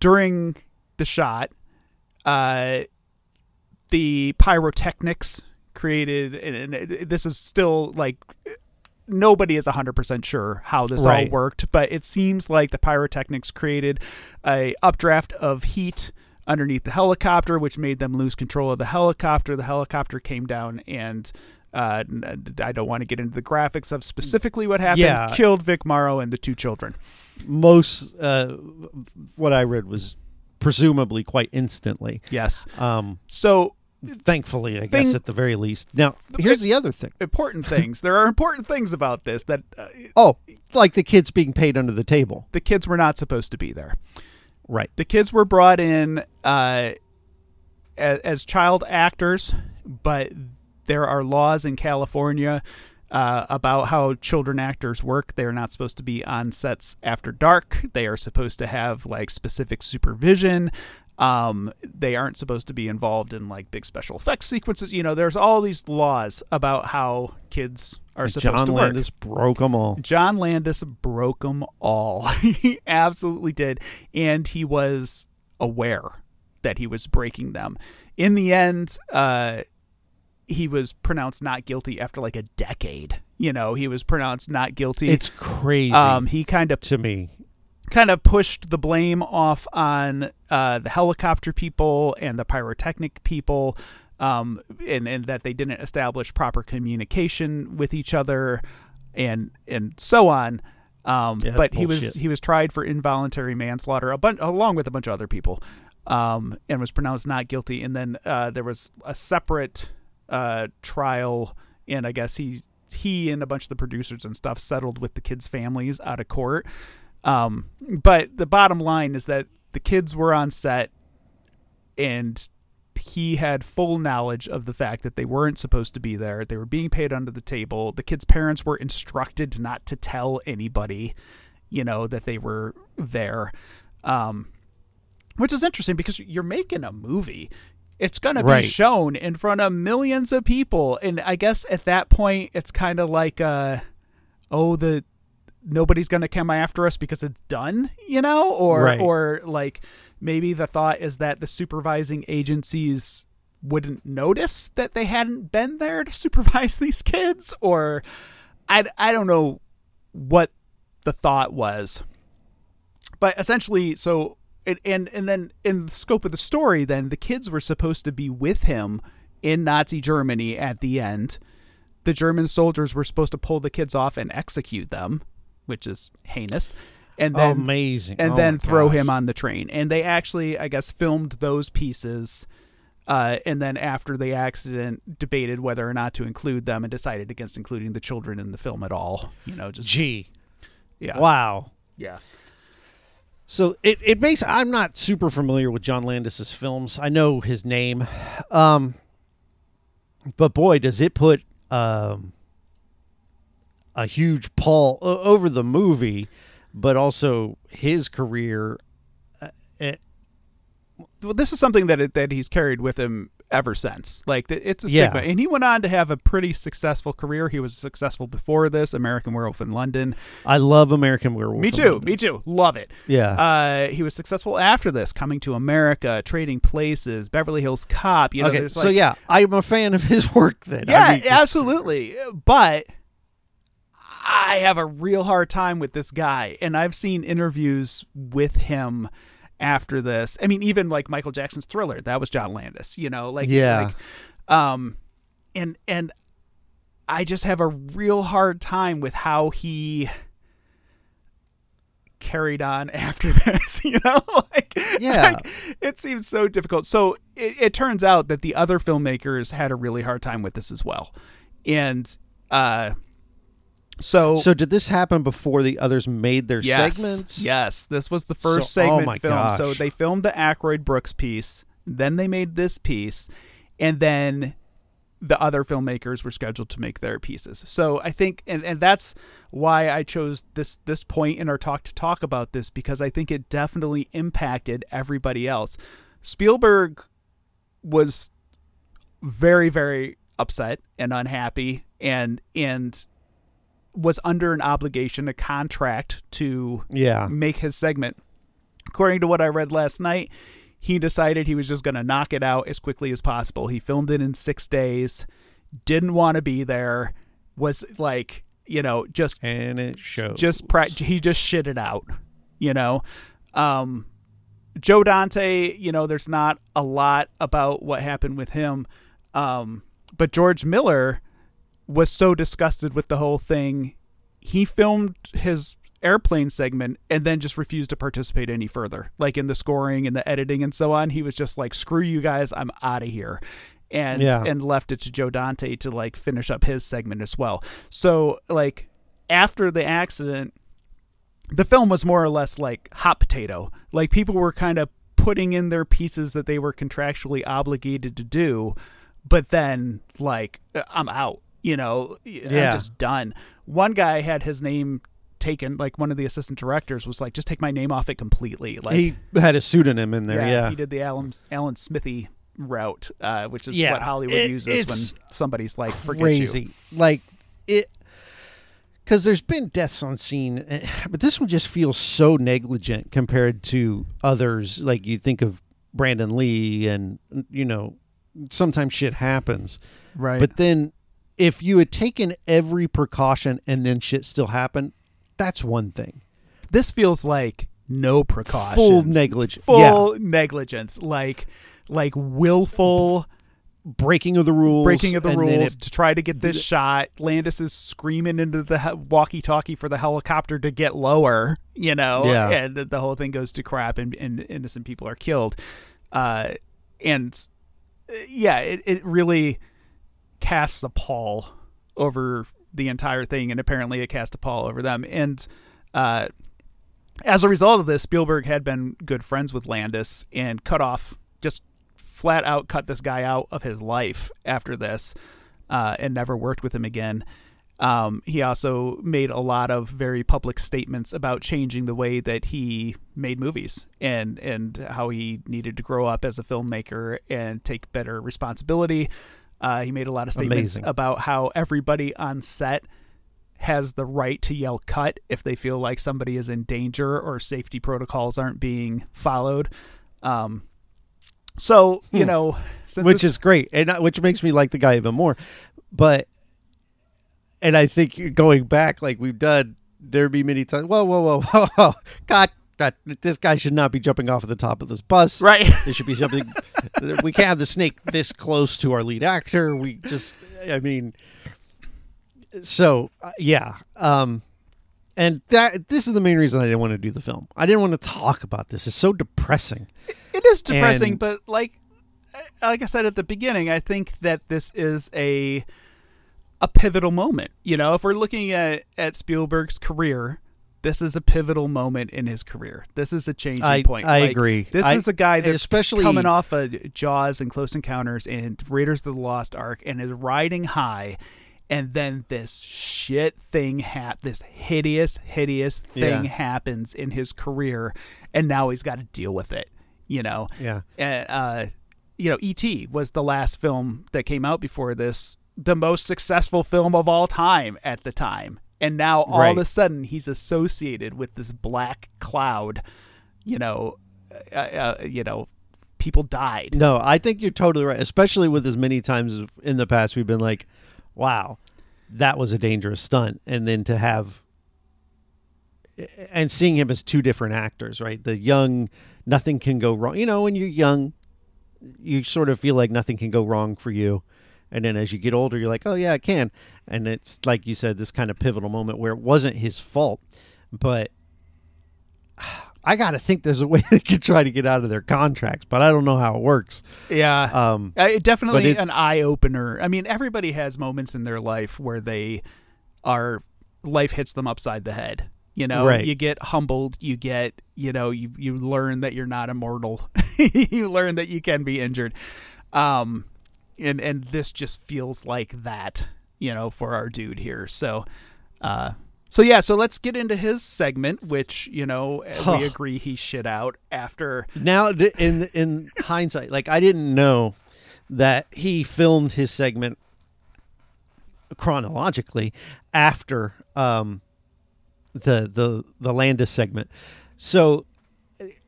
during the shot, uh, the pyrotechnics created, and, this is still like nobody is 100% sure how this Right. all worked, but it seems like the pyrotechnics created a updraft of heat underneath the helicopter, which made them lose control of the helicopter. The helicopter came down and. Uh, I don't want to get into the graphics of specifically what happened. Yeah. Killed Vic Morrow and the two children. Most uh, what I read was presumably quite instantly. Yes. Um, So thankfully, I Thing- guess at the very least. Now, here's the other thing. important things. there are important things about this that uh, Oh, like the kids being paid under the table. the kids were not supposed to be there. Right. The kids were brought in uh, as, as child actors, but there are laws in California uh, about how children actors work. They are not supposed to be on sets after dark. They are supposed to have like specific supervision. Um, they aren't supposed to be involved in like big special effects sequences. You know, there's all these laws about how kids are supposed John to work. John Landis broke them all. John Landis broke them all. he absolutely did. And he was aware that he was breaking them. In the end, uh, he was pronounced not guilty after like a decade. You know, he was pronounced not guilty. It's crazy um, he kind of to me. Kind of pushed the blame off on uh, the helicopter people and the pyrotechnic people, um, and and that they didn't establish proper communication with each other, and and so on. Um, Yeah, but he was he was tried for involuntary manslaughter, a bunch along with a bunch of other people, um, and was pronounced not guilty. And then uh, there was a separate uh, trial, and I guess he he and a bunch of the producers and stuff settled with the kids' families out of court. Um, but the bottom line is that the kids were on set and he had full knowledge of the fact that they weren't supposed to be there. They were being paid under the table. The kids' parents were instructed not to tell anybody, you know, that they were there. Um, which is interesting because you're making a movie. It's going to Right. be shown in front of millions of people. And I guess at that point, it's kind of like, uh, oh, the nobody's going to come after us because it's done, you know? Or, Right. or like maybe the thought is that the supervising agencies wouldn't notice that they hadn't been there to supervise these kids. Or I, I don't know what the thought was but essentially so and, and and then in the scope of the story then the kids were supposed to be with him in nazi germany at the end the german soldiers were supposed to pull the kids off and execute them which is heinous and then Amazing. and Oh then throw gosh. him on the train and they actually i guess filmed those pieces uh, and then after the accident debated whether or not to include them and decided against including the children in the film at all you know just Gee. yeah Wow. yeah So it, it makes I'm not super familiar with John Landis's films. I know his name. Um but boy does it put um a huge pall o- over the movie, but also his career uh, eh, well, this is something that it, that he's carried with him ever since. Like it's a Yeah. stigma, and he went on to have a pretty successful career. He was successful before this, American Werewolf in London. I love American Werewolf. Me too, me too, love it. Yeah. Uh, he was successful after this, coming to America, trading places, Beverly Hills Cop. You know, okay, there's so yeah, I'm a fan of his work then. I yeah, mean, absolutely. But I have a real hard time with this guy, and I've seen interviews with him after this. I mean, even like Michael Jackson's Thriller, that was John Landis. You know, like Yeah. like, um, and and I just have a real hard time with how he carried on after this you know like, Yeah. like, it seems so difficult so it, it turns out that the other filmmakers had a really hard time with this as well and uh so So did this happen before the others made their yes, segments? Yes, this was the first So- oh segment my film. So they filmed the Aykroyd Brooks piece, then they made this piece, and then the other filmmakers were scheduled to make their pieces. So I think, and, and that's why I chose this this point in our talk to talk about this because I think it definitely impacted everybody else. Spielberg was very very upset and unhappy and and was under an obligation a contract to Yeah. make his segment according to what I read last night, he decided he was just going to knock it out as quickly as possible. He filmed it in six days, didn't want to be there, was like, you know, just and it shows. just pra- he just shit it out, you know. Um, Joe Dante, you know, there's not a lot about what happened with him, um, but George Miller was so disgusted with the whole thing, he filmed his airplane segment and then just refused to participate any further like in the scoring and the editing and so on. He was just like screw you guys i'm out of here and Yeah. and left it to joe dante to like finish up his segment as well. So like after the accident the film was more or less like hot potato. Like people were kind of putting in their pieces that they were contractually obligated to do but then like i'm out you know Yeah. i'm just done one guy had his name taken like one of the assistant directors was like just take my name off it completely like he had a pseudonym in there. Yeah, he did the alan alan Smithee route uh, which is Yeah. what hollywood It- uses when somebody's like crazy. you Like it, because there's been deaths on scene, eh, but this one just feels so negligent compared to others. Like you think of Brandon Lee, and you know, sometimes shit happens. right But then, if you had taken every precaution and then shit still happened, that's one thing. this feels like no precautions Full negligence. full negligence like like willful Breaking of the rules. breaking of the rules it- to try to get this shot landis is screaming into the he- walkie-talkie for the helicopter to get lower you know Yeah. and the whole thing goes to crap and, and innocent people are killed uh and uh, yeah it, it really casts a pall over the entire thing and apparently it cast a pall over them and uh as a result of this, Spielberg had been good friends with Landis and cut off, just flat out cut this guy out of his life after this, uh, and never worked with him again. Um, he also made a lot of very public statements about changing the way that he made movies and and how he needed to grow up as a filmmaker and take better responsibility. Uh, he made a lot of statements Amazing. about how everybody on set has the right to yell cut if they feel like somebody is in danger or safety protocols aren't being followed. Um, so you know, since Hmm. which this- is great, and uh, which makes me like the guy even more. But, and I think going back, like we've done, there be many times. Whoa, whoa, whoa, whoa, whoa. God, God, this guy should not be jumping off of the top of this bus. right. They should be jumping. we can't have the snake this close to our lead actor. We just, I mean, so uh, yeah. Um, and that this is the main reason I didn't want to do the film. I didn't want to talk about this. It's so depressing. it is depressing, And- but like like I said at the beginning, I think that this is a a pivotal moment. You know, if we're looking at at Spielberg's career, this is a pivotal moment in his career. This is a changing I- point. I Like, agree. This I- is a guy that's especially- coming off of Jaws and Close Encounters and Raiders of the Lost Ark and is riding high. And then this shit thing hap this hideous, hideous thing Yeah. happens in his career, and now he's got to deal with it. You know, Yeah. uh, uh, you know, E.T. was the last film that came out before this, the most successful film of all time at the time. And now all of a sudden he's associated with this black cloud, you know, uh, uh, you know, people died. No, I think you're totally right. Especially with as many times in the past we've been like, "Wow, that was a dangerous stunt," and then to have and seeing him as two different actors, right? The young, nothing can go wrong. You know, when you're young, you sort of feel like nothing can go wrong for you, and then as you get older, you're like, "Oh yeah, I can." And it's like you said, this kind of pivotal moment where it wasn't his fault, but I got to think there's a way they could try to get out of their contracts, but I don't know how it works. Yeah. Um, Uh, it definitely an eye opener. I mean, everybody has moments in their life where they are life hits them upside the head. You know, Right. you get humbled, you get, you know, you you learn that you're not immortal. you learn that you can be injured. Um and and this just feels like that, you know, for our dude here. So uh so yeah, so let's get into his segment, which you know Huh. we agree he shit out after. now, in in hindsight, like I didn't know that he filmed his segment chronologically after um, the the the Landis segment. So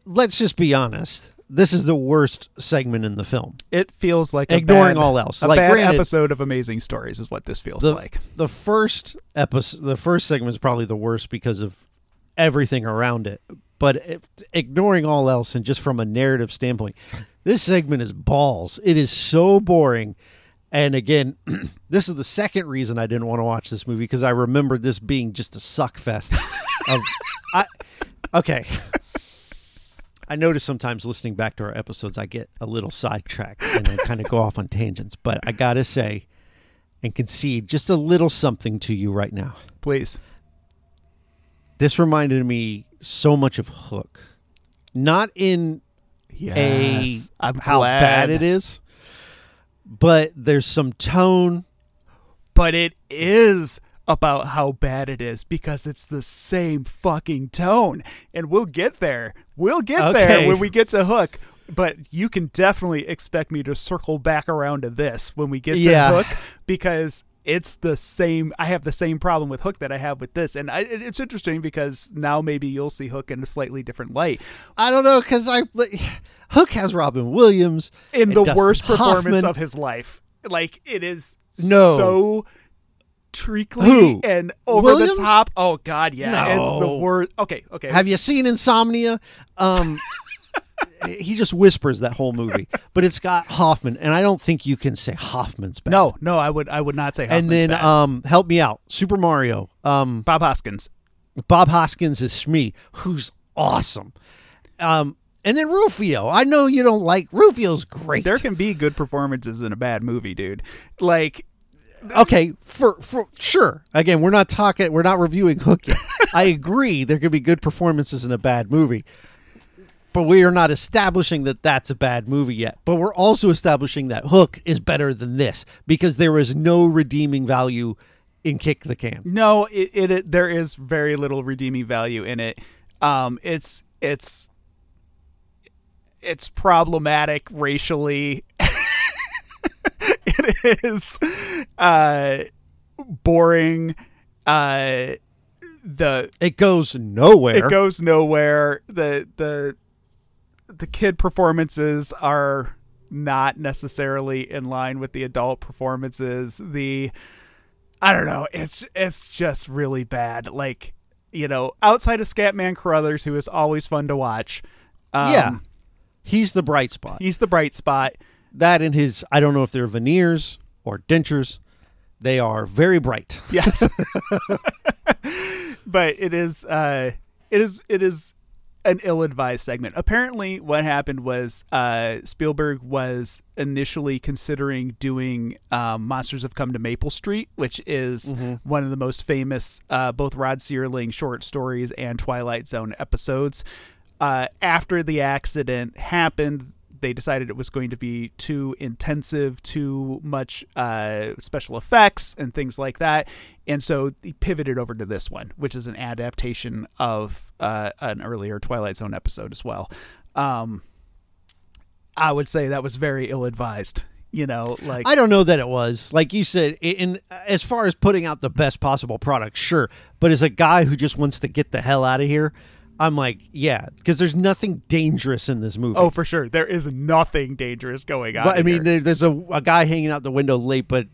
let's just be honest. This is the worst segment in the film. It feels like Ignoring bad- all else. A Like, bad granted- episode of Amazing Stories is what this feels the, like. the first episode the first segment is probably the worst because of everything around it but if, ignoring all else and just from a narrative standpoint this segment is balls it is so boring and again this is the second reason i didn't want to watch this movie because i remember this being just a suck fest of I, okay I notice sometimes listening back to our episodes, I get a little sidetracked and I kind of go off on tangents. But I got to say and concede just a little something to you right now. Please. This reminded me so much of Hook. Not in Yes. a I'm how glad. bad it is, but there's some tone. But it is about how bad it is because it's the same fucking tone. And we'll get there. We'll get Okay. there when we get to Hook. But you can definitely expect me to circle back around to this when we get to Yeah. Hook because it's the same. I have the same problem with Hook that I have with this. And I, it's interesting because now maybe you'll see Hook in a slightly different light. I don't know because I Hook has Robin Williams in the Dustin worst performance Hoffman. of his life. Like it is No. so treacly Who? and over Williams? the top. Oh god, yeah. It's the No. worst. Okay, okay. Have you seen Insomnia? Um, he just whispers that whole movie, but it's got Hoffman, and I don't think you can say Hoffman's bad. no, no, I would I would not say and then bad. um, help me out, Super Mario. Um, Bob Hoskins. Bob Hoskins is Smee, who's awesome. Um, and then Rufio. I know you don't like Rufio's great. There can be good performances in a bad movie, dude. Like okay, for for sure. Again, we're not talking. We're not reviewing Hook yet. I agree. There could be good performances in a bad movie, but we are not establishing that that's a bad movie yet. But we're also establishing that Hook is better than this because there is no redeeming value in Kick the Can. no, it, it, it there is very little redeeming value in it. Um it's it's it's problematic racially. it is uh boring uh the It goes nowhere. it goes nowhere. The the the kid performances are not necessarily in line with the adult performances. The i don't know. It's it's just really bad. Like you know outside of Scatman Crothers who is always fun to watch um, yeah, he's the bright spot. he's the bright spot that and his I don't know if they're veneers or dentures. They are very bright. yes but it is uh it is it is an ill-advised segment apparently what happened was uh spielberg was initially considering doing um, monsters have come to maple street which is one of the most famous uh, both Rod Serling short stories and twilight zone episodes uh, after the accident happened they decided it was going to be too intensive, too much uh, special effects and things like that, and so they pivoted over to this one, which is an adaptation of uh, an earlier Twilight Zone episode as well. Um, I would say that was very ill-advised. You know, like I don't know that it was like you said. In as far as putting out the best possible product, sure. But as a guy who just wants to get the hell out of here, I'm like, yeah, because there's nothing dangerous in this movie. oh, for sure, there is nothing dangerous going on. But, I mean, there, there's a, a guy hanging out the window late, but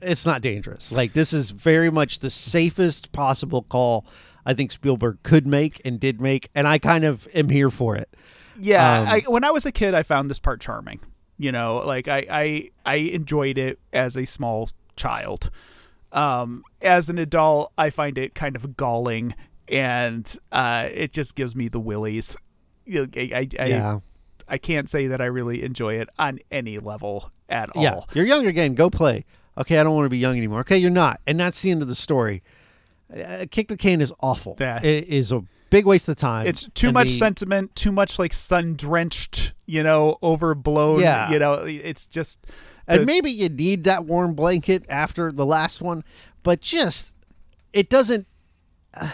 it's not dangerous. Like this is very much the safest possible call I think Spielberg could make and did make, and I kind of am here for it. Yeah, Um, I, when I was a kid, I found this part charming. You know, like I, I, I enjoyed it as a small child. Um, as an adult, I find it kind of galling, and uh, it just gives me the willies. I, I, I, yeah, I can't say that I really enjoy it on any level at all. yeah. You're young again. Go play. Okay, I don't want to be young anymore. Okay, you're not, and that's the end of the story. Uh, Kick the Can is awful. Yeah. It is a big waste of time. It's too And much the- sentiment, too much like sun drenched, you know, overblown. Yeah. You know, it's just. And maybe you need that warm blanket after the last one, but just it doesn't. Uh,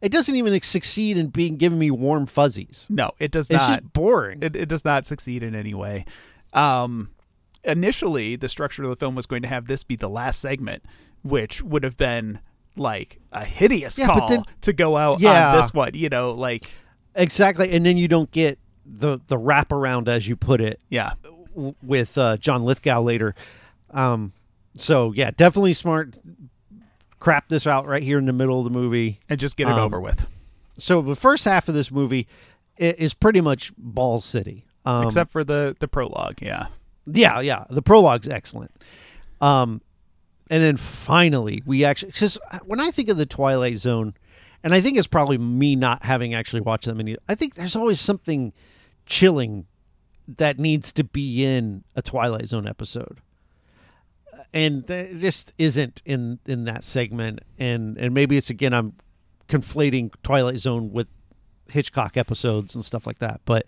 it doesn't even succeed in being giving me warm fuzzies. No, it does It's not. It's just boring. it, it does not succeed in any way. Um, initially, the structure of the film was going to have this be the last segment, which would have been like a hideous Yeah, call then- to go out Yeah. on this one. You know, like exactly, and then you don't get the the wraparound as you put it Yeah. w- with uh, John Lithgow later. Um, so yeah, definitely smart. Crap this out right here in the middle of the movie. And just get it Um, over with. So the first half of this movie is pretty much Ball City. Um, Except for the the prologue. Yeah. yeah, yeah, the prologue's excellent. Um, and then finally, we actually because when I think of the Twilight Zone, and I think it's probably me not having actually watched them any. I think there's always something chilling that needs to be in a Twilight Zone episode, and there just isn't in in that segment. And and maybe it's again I'm conflating Twilight Zone with Hitchcock episodes and stuff like that, but.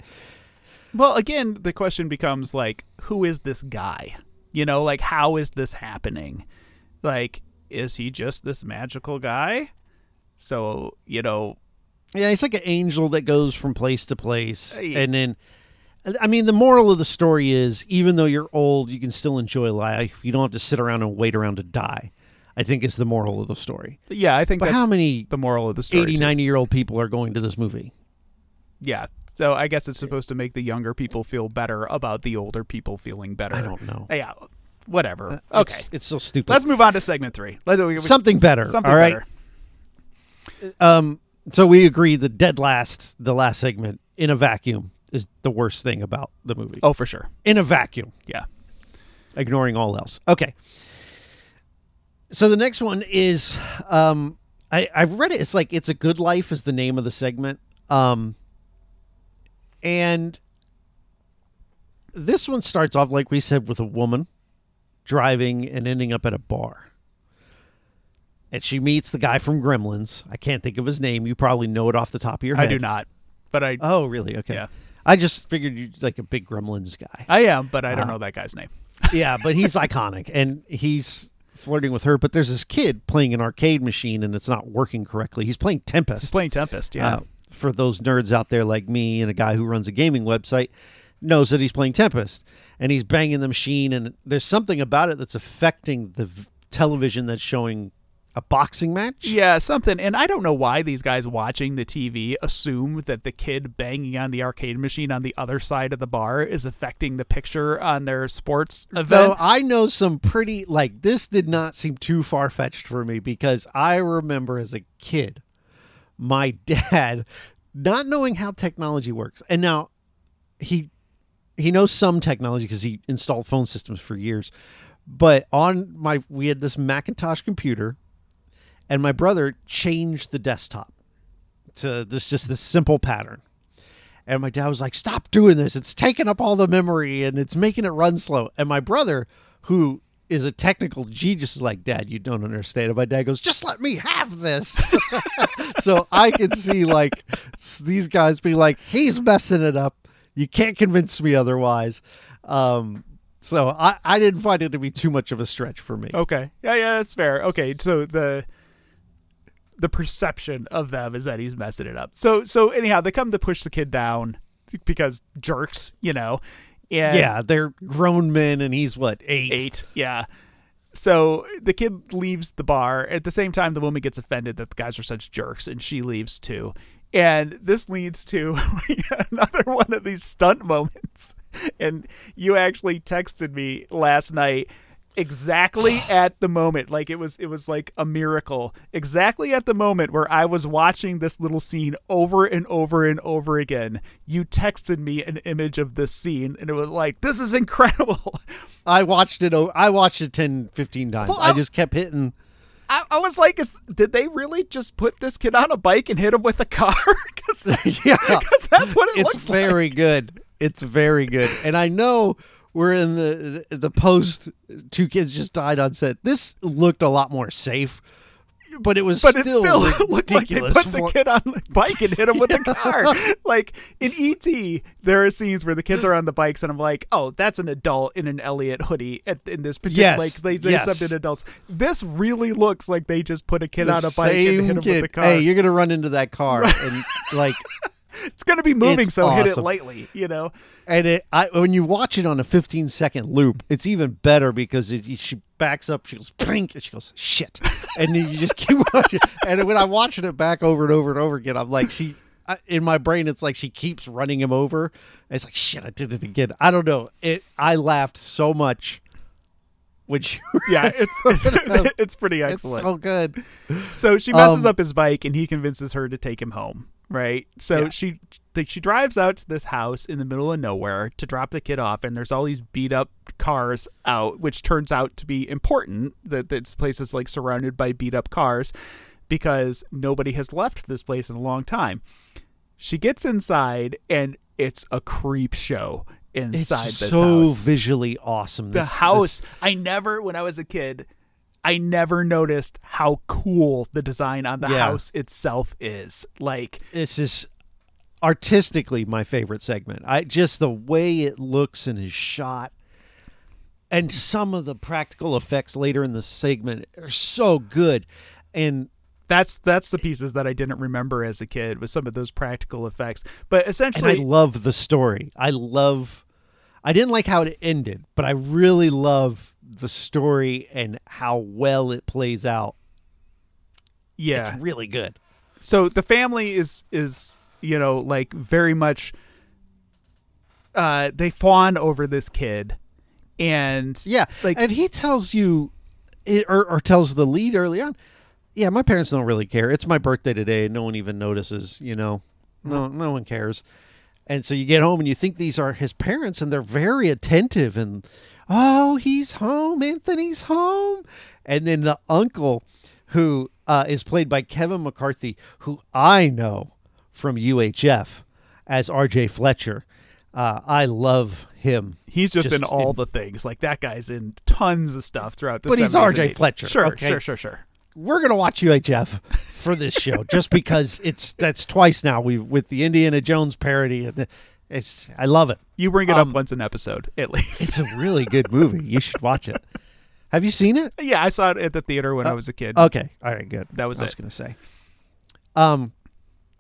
Well, again, the question becomes like, who is this guy? You know, like how is this happening? Like, is he just this magical guy? So, you know, Yeah, he's like an angel that goes from place to place. Uh, yeah. And then, I mean, the moral of the story is even though you're old, you can still enjoy life. You don't have to sit around and wait around to die. I think is the moral of the story. yeah, I think But that's how many the moral of the story. 80, too. 90 year old people are going to this movie? Yeah. So I guess it's supposed to make the younger people feel better about the older people feeling better. I don't know. Yeah. Whatever. Uh, okay. It's, it's so stupid. Let's move on to segment three. Let's we- we- something better. something all right. better. Um, so we agree the dead last, the last segment in a vacuum is the worst thing about the movie. Oh, for sure. In a vacuum. Yeah. ignoring all else. Okay. So the next one is um I I've read it it's like it's a good life is the name of the segment. Um and this one starts off like we said with a woman driving and ending up at a bar. And she meets the guy from Gremlins. I can't think of his name. You probably know it off the top of your head. I do not. But I Oh, really? Okay. Yeah. I just figured you're like a big Gremlins guy. I am, but I don't Uh, know that guy's name. yeah, but he's iconic and he's flirting with her. But there's this kid playing an arcade machine and it's not working correctly. He's playing Tempest. He's playing Tempest, yeah. Uh, for those nerds out there like me and a guy who runs a gaming website knows that he's playing Tempest and he's banging the machine and there's something about it that's affecting the v- television that's showing a boxing match. Yeah, something. And I don't know why these guys watching the TV assume that the kid banging on the arcade machine on the other side of the bar is affecting the picture on their sports Though. I know some pretty like this did not seem too far fetched for me because I remember as a kid, my dad not knowing how technology works, and now he he knows some technology because he installed phone systems for years. But on my we had this Macintosh computer, and my brother changed the desktop to this just this simple pattern. And my dad was like, "Stop doing this! It's taking up all the memory and it's making it run slow." And my brother, who is a technical genius, is like, "Dad, you don't understand." And my dad goes, "Just let me have this." so I could see like these guys be like, "He's messing it up. You can't convince me otherwise." Um, so I, I didn't find it to be too much of a stretch for me. Okay. Yeah, yeah, that's fair. Okay, so the the perception of them is that he's messing it up. So so anyhow, they come to push the kid down because jerks, you know. And Yeah, they're grown men, and he's what eight? eight. Yeah. So the kid leaves the bar. At the same time, the woman gets offended that the guys are such jerks, and she leaves too. And this leads to another one of these stunt moments. And you actually texted me last night exactly at the moment like it was it was like a miracle exactly at the moment where i was watching this little scene over and over and over again you texted me an image of this scene and it was like this is incredible I watched it. i watched it 10, 15 times. Well, I I- just kept hitting. I, I was like, is, did they really just put this kid on a bike and hit him with a car? Because yeah, that's what it it's looks like. very good. It's very good, and I know we're in the the post. Two kids just died on set. This looked a lot more safe, but it was But it still, still looked like they ridiculous. put the kid on the bike and hit him with a car. like in ET, there are scenes where the kids are on the bikes, and I'm like, oh, that's an adult in an Elliot hoodie at, in this particular. Yes, Like they they yes. subbed in adults. This really looks like they just put a kid the on a bike and hit him kid. with a car. Hey, you're gonna run into that car, and like, it's gonna be moving, it's so hit it lightly. You know. and it. I when you watch it on a 15 second loop, it's even better because it, she backs up, she goes blink, and she goes shit, and you just keep watching. And when I'm watching it back over and over and over again, I'm like, she. I, in my brain, it's like she keeps running him over. It's like shit. I did it again. I don't know. It. I laughed so much. Which Yeah, it's it's, it's pretty it's excellent. so good. So she messes Um, up his bike, and he convinces her to take him home. Right. So Yeah. she she drives out to this house in the middle of nowhere to drop the kid off, and there's all these beat up cars out, which turns out to be important. That this place is like surrounded by beat up cars because nobody has left this place in a long time. She gets inside, and it's a creep show It's inside this so house visually awesome. the This- house i never when i was a kid i never noticed how cool the design on the Yeah. house itself is like This, is artistically my favorite segment. I just the way it looks and is shot, and some of the practical effects later in the segment are so good. And that's that's the pieces that i didn't remember as a kid with some of those practical effects but and I love the story. I love. I didn't like how it ended, but I really love the story and how well it plays out. yeah It's really good. so the family is is you know like very much uh they fawn over this kid and Yeah, Like- and he tells you, or, or tells the lead early on. Yeah, my parents don't really care. It's my birthday today, and no one even notices. You know, no, no one cares. And so you get home and you think these are his parents, and they're very attentive. And oh, he's home. Anthony's home. And then the uncle, who uh, is played by Kevin McCarthy, who I know from UHF as R.J. Fletcher. Uh, I love him. He's just, Just in all in- the things. Like that guy's in tons of stuff throughout the But he's 70s and R.J. Fletcher, Sure, okay? sure, sure, sure. we're gonna watch UHF for this show just because it's that's twice now we with the Indiana Jones parody and it's I love it. You bring it Um, up once an episode, at least. It's a really good movie. You should watch it. Have you seen it? yeah, I saw it at the theater when I was a kid. Okay, all right, good. That was I was gonna say. Um,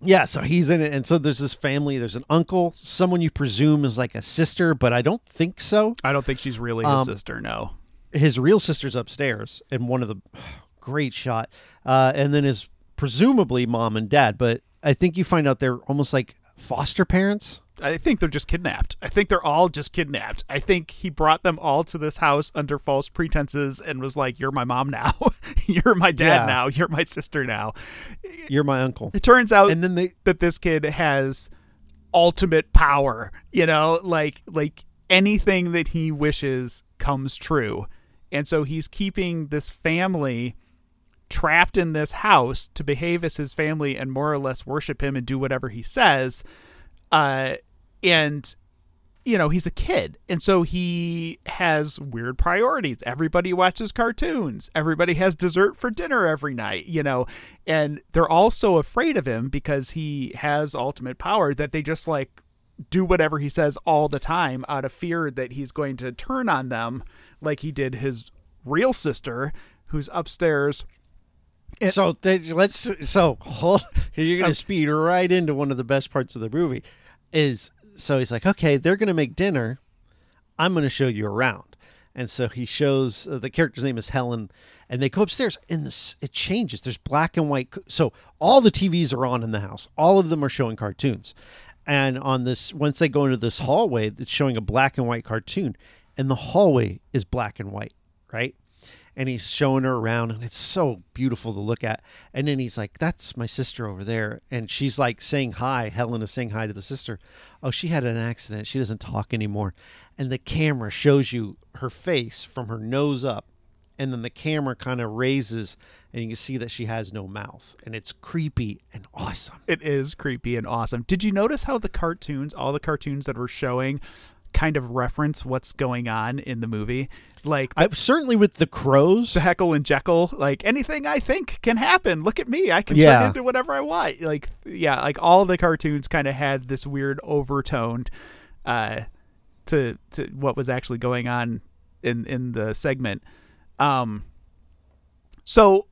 yeah. So he's in it, and so there's this family. There's an uncle, someone you presume is like a sister, but I don't think so. I don't think she's really his Um, sister. No. his real sister's upstairs in one of the great shot uh, and then his presumably mom and dad but i think you find out they're almost like foster parents I think they're just kidnapped. I think they're all just kidnapped. I think he brought them all to this house under false pretenses and was like, "You're my mom now. You're my dad Yeah. now. You're my sister now." you're my uncle It turns out and then they that this kid has ultimate power you know like like anything that he wishes comes true and so he's keeping this family trapped in this house to behave as his family and more or less worship him and do whatever he says uh and you know he's a kid. And so he has weird priorities. Everybody watches cartoons. Everybody has dessert for dinner every night you know. And they're all so afraid of him because he has ultimate power that they just like do whatever he says all the time out of fear that he's going to turn on them like he did his real sister who's upstairs. So they, let's so hold you're gonna speed right into one of the best parts of the movie is so he's like okay they're gonna make dinner. I'm gonna show you around. And so he shows uh, the character's name is helen and they go upstairs and this it changes. There's black and white so all the tvs are on in the house. All of them are showing cartoons. And on this once they go into this hallway it's showing a black and white cartoon and the hallway is black and white right and he's showing her around and it's so beautiful to look at. And then he's like that's my sister over there. And she's like saying hi helen is saying hi to the sister. Oh she had an accident. She doesn't talk anymore. And the camera shows you her face from her nose up and then the camera kind of raises and you can see that she has no mouth and it's creepy and awesome. It is creepy and awesome. Did you notice how the cartoons, all the cartoons that were showing, kind of reference what's going on in the movie? Like I certainly with the crows the Heckle and Jeckle, like anything I think can happen. Look at me, I can turn into whatever I want. Like yeah, like all the cartoons kind of had this weird overtoned uh, to to what was actually going on in in the segment. Um, so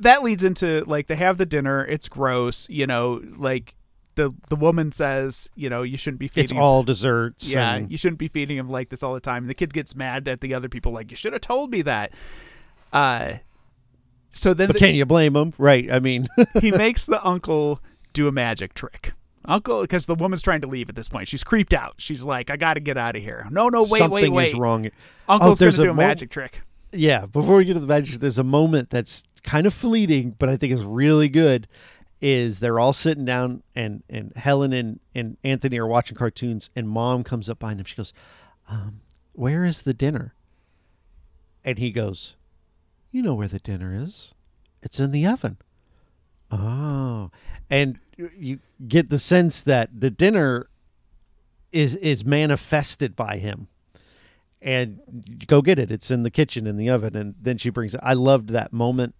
that leads into like they have the dinner. It's gross, you know. Like the the woman says, you know, you shouldn't be feeding. it's him- all desserts yeah, and- you shouldn't be feeding him like this all the time. And the kid gets mad at the other people, like you should have told me that. Uh, so then but the- can you blame him? right i mean he makes the uncle do a magic trick. Uncle, because the woman's trying to leave at this point. She's creeped out. She's like, I got to get out of here. No, no, wait, Something wait, wait. is wrong. Uncle's Oh, going to do a, a mo- magic trick. Yeah, before we get to the magic, there's a moment that's kind of fleeting, but I think is really good. Is they're all sitting down and and Helen and and Anthony are watching cartoons, and Mom comes up behind him. She goes, um, "Where is the dinner?" And he goes, "You know where the dinner is? It's in the oven." Oh, and you get the sense that the dinner is is manifested by him and go get it. It's in the kitchen in the oven. And then she brings it. I loved that moment.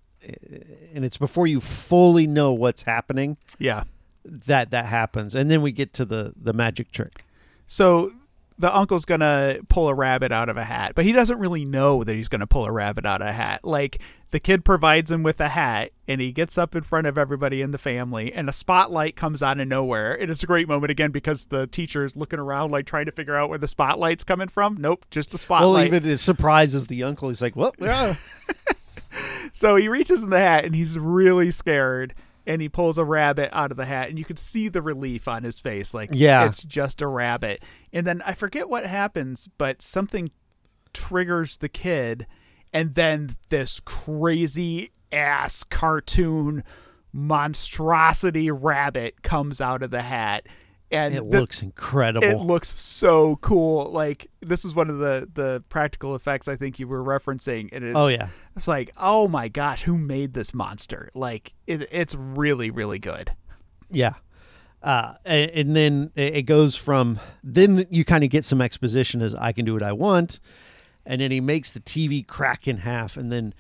And it's before you fully know what's happening Yeah. that that happens. And then we get to the the magic trick. So the uncle's gonna pull a rabbit out of a hat, but he doesn't really know that he's gonna pull a rabbit out of a hat. Like the kid provides him with a hat, and he gets up in front of everybody in the family, and a spotlight comes out of nowhere. And it's a great moment again because the teacher is looking around, like trying to figure out where the spotlight's coming from. Nope, just a spotlight. Well, even as surprises the uncle, he's like, "Well, yeah." So he reaches in the hat and he's really scared and he pulls a rabbit out of the hat and you could see the relief on his face like Yeah. it's just a rabbit. And then I forget what happens, but something triggers the kid and then this crazy ass cartoon monstrosity rabbit comes out of the hat and it the- looks incredible. it looks so cool. Like this is one of the the practical effects I think you were referencing. And it, oh yeah, it's like, oh my gosh, who made this monster? Like, it, it's really, really good. yeah. Uh, and, and then it it goes from then you kind of get some exposition as I can do what I want, and then he makes the TV crack in half, and then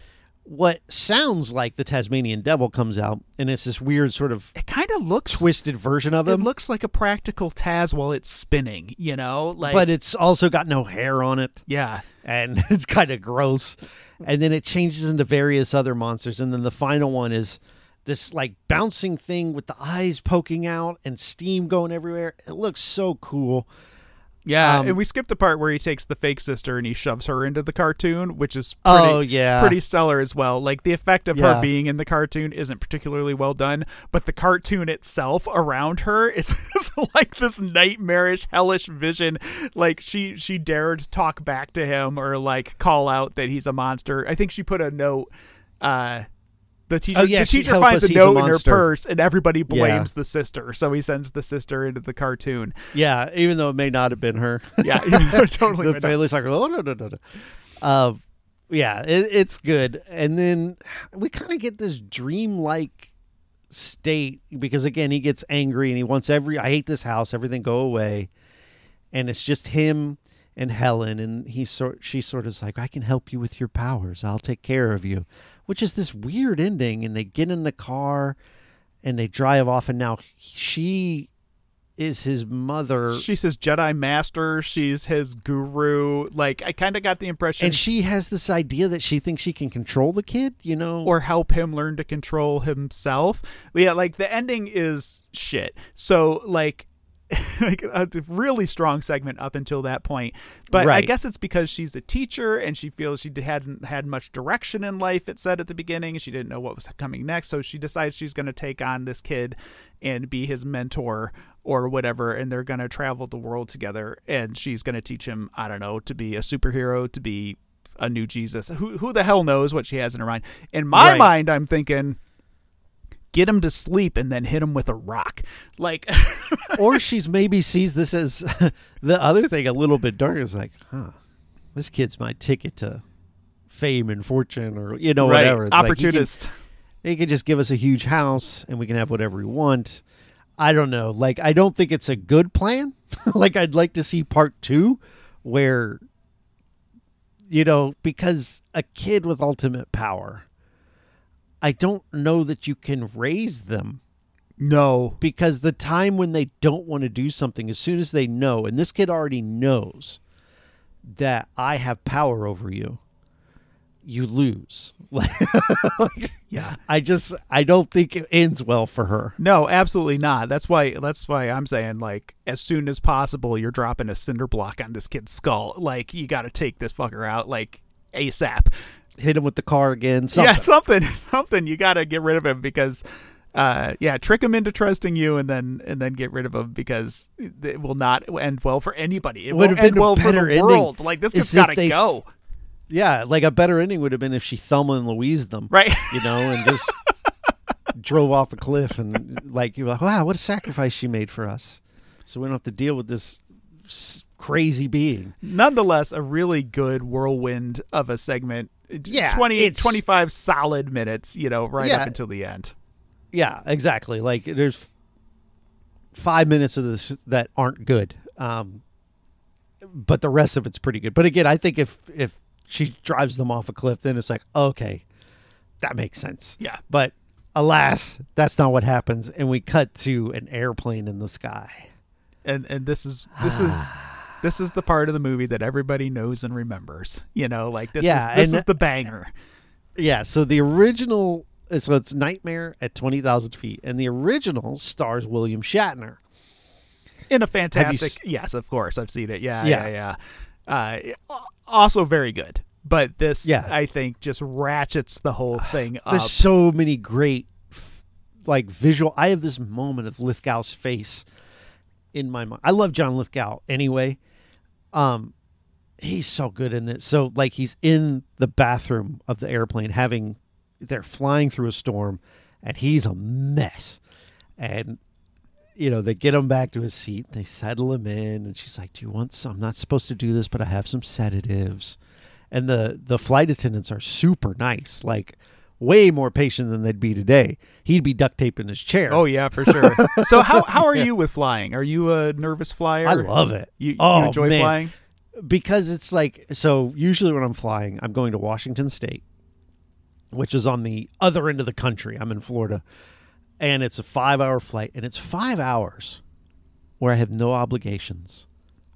what sounds like the Tasmanian devil comes out, and it's this weird sort of It kind of looks twisted version of It looks like a practical Taz while it's spinning. You know, like but it's also got no hair on it, yeah, and it's kind of gross. And then it changes into various other monsters, and then the final one is this like bouncing thing with the eyes poking out and steam going everywhere. It looks so cool. Yeah. Um, and we skipped the part where he takes the fake sister and he shoves her into the cartoon, which is pretty, oh yeah, pretty stellar as well. Like the effect of Yeah. her being in the cartoon isn't particularly well done, but the cartoon itself around her is is like this nightmarish, hellish vision. Like she she dared talk back to him or like call out that he's a monster. I think she put a note. Uh, the teacher, Oh, yeah, the teacher finds us, a he's a note in her purse, and everybody Yeah. blames the sister. So he sends the sister into the cartoon. yeah. Even though it may not have been her, Yeah, totally. the family's like, oh no no no no. Uh, yeah, it, it's good. And then we kind of get this dreamlike state because again he gets angry and he wants every I hate this house, everything go away, and it's just him and Helen, and he sort she sort of is like, I can help you with your powers. I'll take care of you, which is this weird ending. And they get in the car and they drive off, and now she is his mother. She's his Jedi master. She's his guru. Like I kind of got the impression, and she has this idea that she thinks she can control the kid, you know? or help him learn to control himself. Yeah, like the ending is shit. So like. like a really strong segment up until that point. But i guess it's because she's a teacher and she feels she hadn't had much direction in life it said at the beginning she didn't know what was coming next. So she decides she's going to take on this kid and be his mentor or whatever and they're going to travel the world together and she's going to teach him i don't know to be a superhero to be a new jesus. Who, who the hell knows what she has in her mind? In my Right. mind i'm thinking get him to sleep and then hit him with a rock like or she's maybe sees this as the other thing a little bit darker. Is like, huh, this kid's my ticket to fame and fortune, or you know, right whatever. It's like, he can- opportunist he could just give us a huge house and we can have whatever we want. I don't know. Like, I don't think it's a good plan. like, I'd like to see part two where, you know, because a kid with ultimate power, I don't know that you can raise them no because the time when they don't want to do something, as soon as they know, and this kid already knows that I have power over you, you lose. Like, yeah I just I don't think it ends well for her. No, absolutely not. That's why that's why I'm saying like as soon as possible you're dropping a cinder block on this kid's skull. Like you got to take this fucker out like ASAP. Hit him with the car again. Something. Yeah, something something you got to get rid of him because uh, yeah, trick him into trusting you, and then and then get rid of him because it will not end well for anybody. It Would have been end well for the ending world. Like this has got to go. Yeah, like a better ending would have been if she Thelma and Louise them, Right. You know, and just drove off a cliff and like you're like, wow, what a sacrifice she made for us, so we don't have to deal with this crazy being. Nonetheless, a really good whirlwind of a segment. Yeah, 20, 25 solid minutes, you know, right Yeah. up until the end. Yeah, exactly. Like there's five minutes of this that aren't good, um, but the rest of it's pretty good. But again, I think if if she drives them off a cliff, then it's like okay, that makes sense. Yeah. But alas, that's not what happens, and we cut to an airplane in the sky. and and this is this is this is the part of the movie that everybody knows and remembers. You know, like this Yeah, is this and- is the banger. Yeah. So the original, so it's Nightmare at twenty thousand feet, and the original stars William Shatner. In a fantastic, yes, of course, I've seen it. Yeah, Yeah. yeah, yeah. Uh, also very good, but this, Yeah. I think, just ratchets the whole thing up. There's so many great, like visual. I have this moment of Lithgow's face in my mind. I love John Lithgow anyway. Um, he's so good in it. So like he's in the bathroom of the airplane, having they're flying through a storm, and he's a mess. And you know they get him back to his seat. They settle him in, and she's like, "Do you want some? I'm not supposed to do this, but I have some sedatives." And the the flight attendants are super nice, like way more patient than they'd be today. He'd be duct taped in his chair. oh yeah, for sure. so how how are you with flying? Are you a nervous flyer? I love it. You, you oh, enjoy man. flying? because it's like so usually when I'm flying, I'm going to Washington State, which is on the other end of the country. I'm in Florida. And it's a 5-hour flight and it's 5 hours where I have no obligations.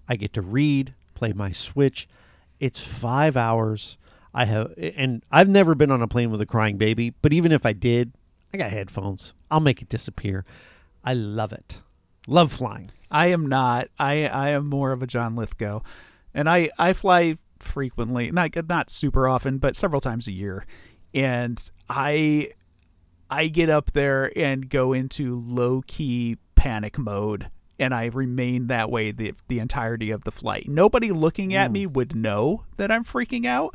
I get to read, play my Switch. It's 5 hours. I have and I've never been on a plane with a crying baby, but even if I did, I got headphones. I'll make it disappear. I love it. Love flying. I am not. I I am more of a John Lithgow, and I I fly frequently, not not super often, but several times a year, and I I get up there and go into low key panic mode. And I remain that way the the entirety of the flight. Nobody looking at mm. me would know that I'm freaking out,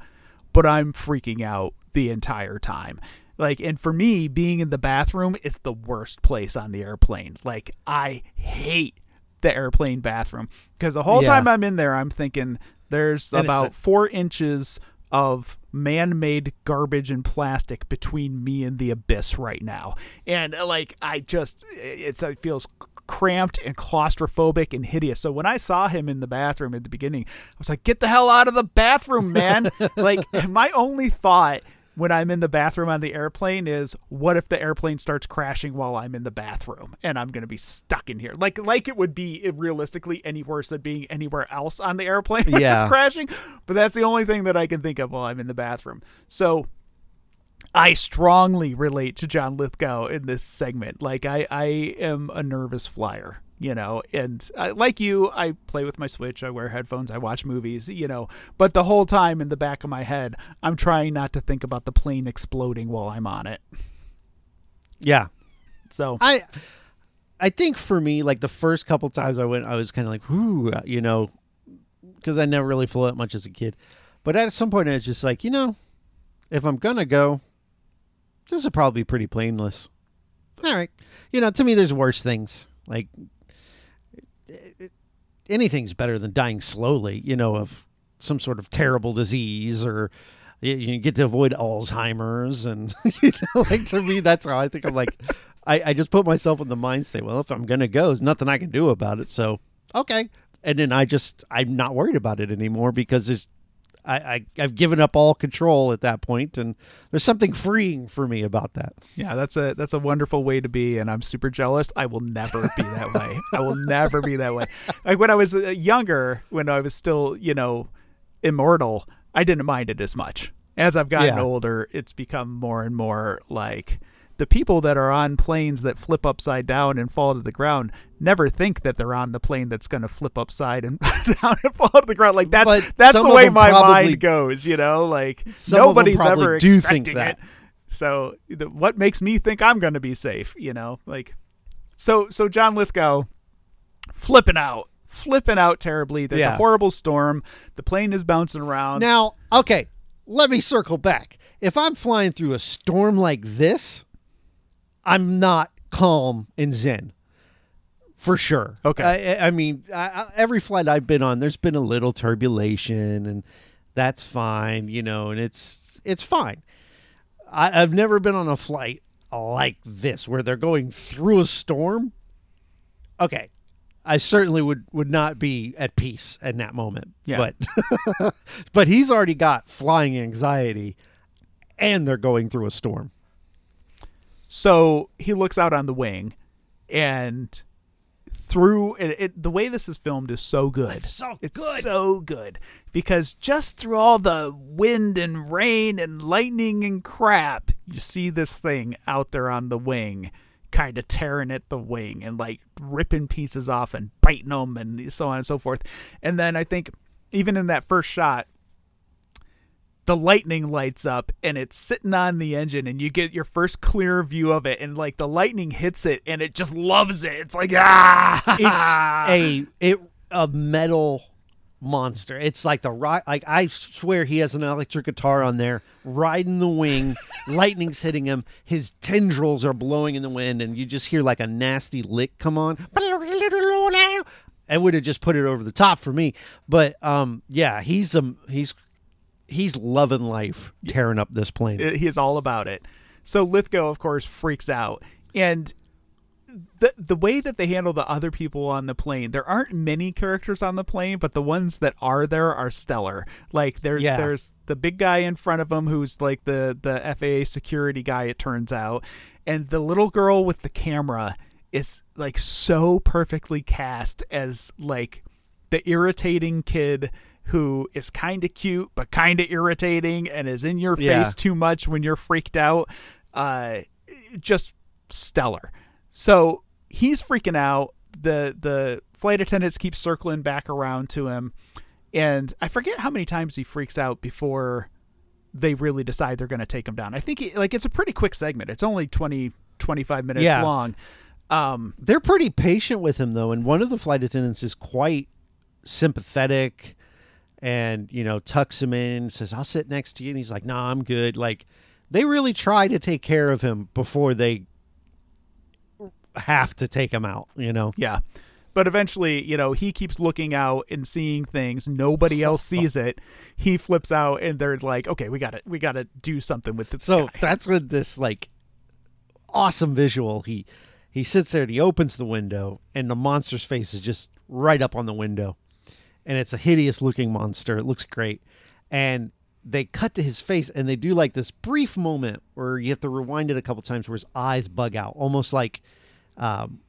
but I'm freaking out the entire time. Like, and for me, being in the bathroom is the worst place on the airplane. Like, I hate the airplane bathroom because the whole Yeah. time I'm in there, I'm thinking there's And about the- four inches of man-made garbage and plastic between me and the abyss right now, and like I just, it's it feels cramped and claustrophobic and hideous. So when I saw him in the bathroom at the beginning, I was like, "Get the hell out of the bathroom, man!" like my only thought when I'm in the bathroom on the airplane is what if the airplane starts crashing while I'm in the bathroom and I'm going to be stuck in here? Like like it would be realistically any worse than being anywhere else on the airplane when it's crashing, but that's the only thing that I can think of while I'm in the bathroom. So I strongly relate to John Lithgow in this segment. Like I, I am a nervous flyer, you know, and I, like you, I play with my Switch, I wear headphones, I watch movies, you know, but the whole time in the back of my head, I'm trying not to think about the plane exploding while I'm on it. Yeah. So I I think for me, like the first couple times I went, I was kind of like, "Whoo," you know, because I never really flew that much as a kid. But at some point, I was just like, you know, if I'm gonna go, this will probably pretty painless. All right, you know, to me, there's worse things. Like anything's better than dying slowly. You know, of some sort of terrible disease or. You, get to avoid Alzheimer's, and you know, like to me, that's how I think. I'm like, I, I just put myself in the mind state. Well, if I'm gonna go, there's nothing I can do about it. So okay, and then I just I'm not worried about it anymore because there's I, I I've given up all control at that point, and there's something freeing for me about that. yeah, that's a that's a wonderful way to be, and I'm super jealous. I will never be that way. I will never be that way. Like when I was uh, younger, when I was still, you know, immortal, I didn't mind it as much. As I've gotten Yeah. older, it's become more and more like the people that are on planes that flip upside down and fall to the ground never think that they're on the plane that's going to flip upside and down and fall to the ground. Like that's But that's the way my probably- mind goes. You know, like Some of them nobody's ever do think expecting that. it. So the, what makes me think I'm going to be safe? You know, like so. So John Lithgow flipping out, flipping out terribly. There's Yeah. a horrible storm. The plane is bouncing around. Now, okay, let me circle back. If I'm flying through a storm like this, I'm not calm and zen. For sure. Okay. I, I- mean, I, every flight I've been on, there's been a little turbulation, and that's fine, you know, and it's it's fine. I, I've never been on a flight like this where they're going through a storm. Okay, I certainly would would not be at peace in that moment. Yeah. But but he's already got flying anxiety, and they're going through a storm. So he looks out on the wing, and through it, it the way this is filmed is so good. It's so It's good. so good because just through all the wind and rain and lightning and crap, you see this thing out there on the wing, kind of tearing at the wing and like ripping pieces off and biting them and so on and so forth. And then I think even in that first shot, the lightning lights up and it's sitting on the engine and you get your first clear view of it and like the lightning hits it and it just loves it. It's like ah It's a it a metal monster. It's like the ri Like I swear he has an electric guitar on there, riding the wing. lightning's hitting him. His tendrils are blowing in the wind, and you just hear like a nasty lick come on. I would have just put it over the top for me, but um, yeah, he's um he's he's loving life, tearing up this plane. He is all about it. So Lithgow, of course, freaks out, and the the way that they handle the other people on the plane, there aren't many characters on the plane, but the ones that are there are stellar. Like there, Yeah. there's the big guy in front of him who's like the the FAA security guy. It turns out, and the little girl with the camera is like so perfectly cast as like the irritating kid who is kind of cute but kind of irritating and is in your face too much when you're freaked out. Uh, just stellar. So he's freaking out. The the flight attendants keep circling back around to him, and I forget how many times he freaks out before they really decide they're going to take him down. I think he, like it's a pretty quick segment. It's only 20 25 minutes Yeah. long. Um, They're pretty patient with him though, and one of the flight attendants is quite sympathetic and, you know, tucks him in, says, I'll sit next to you. And he's like, nah, I'm good. Like, they really try to take care of him before they have to take him out, you know? Yeah. But eventually, you know, he keeps looking out and seeing things. Nobody else sees it. He flips out, and they're like, "Okay, we got to, we got to do something with this So guy." that's when this, like, awesome visual. He he sits there and he opens the window, and the monster's face is just right up on the window. And it's a hideous looking monster. It looks great. And they cut to his face and they do like this brief moment where you have to rewind it a couple times where his eyes bug out, almost like um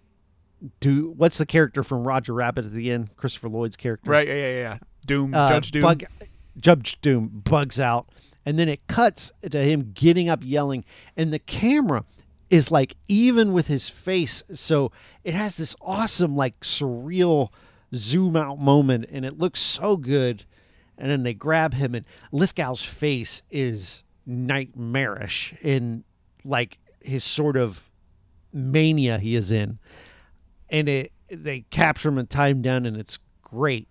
do what's the character from Roger Rabbit at the end? Christopher Lloyd's character. right? Yeah, yeah, yeah. Doom, Uh, Judge Doom. Bug, Judge Doom bugs out, and then it cuts to him getting up, yelling, and the camera is like even with his face, so it has this awesome, like surreal zoom out moment, and it looks so good. And then they grab him, and Lithgow's face is nightmarish in like his sort of mania he is in, and it they capture him and tie him down, and it's great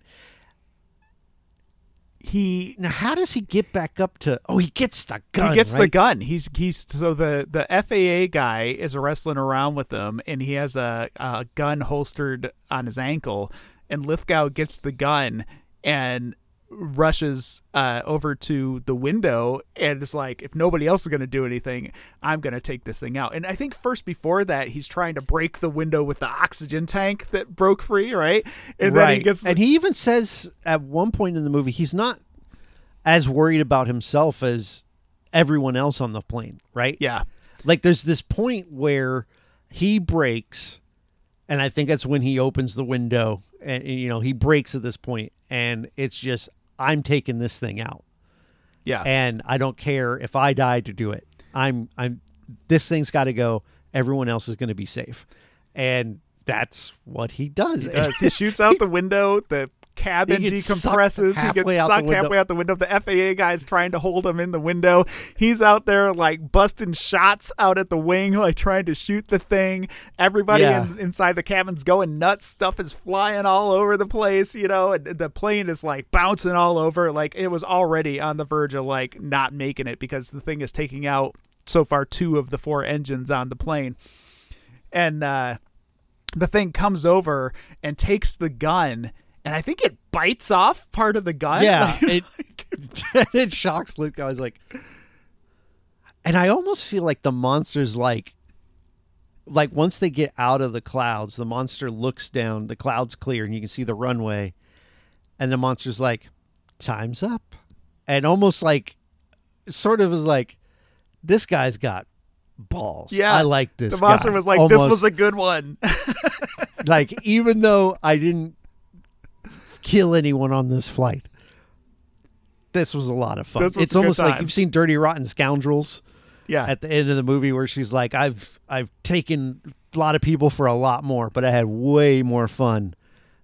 he now, how does he get back up to? Oh, he gets the gun. he gets the gun. He's he's so the the FAA guy is wrestling around with him, and he has a, a gun holstered on his ankle. And Lithgow gets the gun and rushes uh, over to the window and is like, if nobody else is going to do anything, I'm going to take this thing out. And I think first before that, he's trying to break the window with the oxygen tank that broke free, right? And then right. he gets and he even says at one point in the movie he's not as worried about himself as everyone else on the plane, right? yeah, Like there's this point where he breaks, and I think that's when he opens the window, and you know he breaks at this point, and it's just I'm taking this thing out. yeah. and I don't care if I die to do it. I'm I'm this thing's got to go. Everyone else is going to be safe, and that's what he does. He does. He shoots out the window. The cabin He decompresses. He gets sucked halfway out the window. The FAA guy's trying to hold him in the window. He's out there like busting shots out at the wing, like trying to shoot the thing. Everybody Yeah. in, inside the cabin's going nuts. Stuff is flying all over the place, you know, and the plane is like bouncing all over. Like it was already on the verge of like not making it because the thing is taking out so far two of the four engines on the plane. And uh the thing comes over and takes the gun and I think it bites off part of the gun. Yeah, it it shocks Luke. I was like, and I almost feel like the monster's like, like once they get out of the clouds, the monster looks down, the clouds clear, and you can see the runway, and the monster's like, "Time's up," and almost like, sort of is like, this guy's got balls. Yeah, I like this. the monster guy. was like, "This was a good one." like even though I didn't kill anyone on this flight, this was a lot of fun. It's good almost like you've seen Dirty Rotten Scoundrels yeah, at the end of the movie where she's like, I've I've taken a lot of people for a lot more, but I had way more fun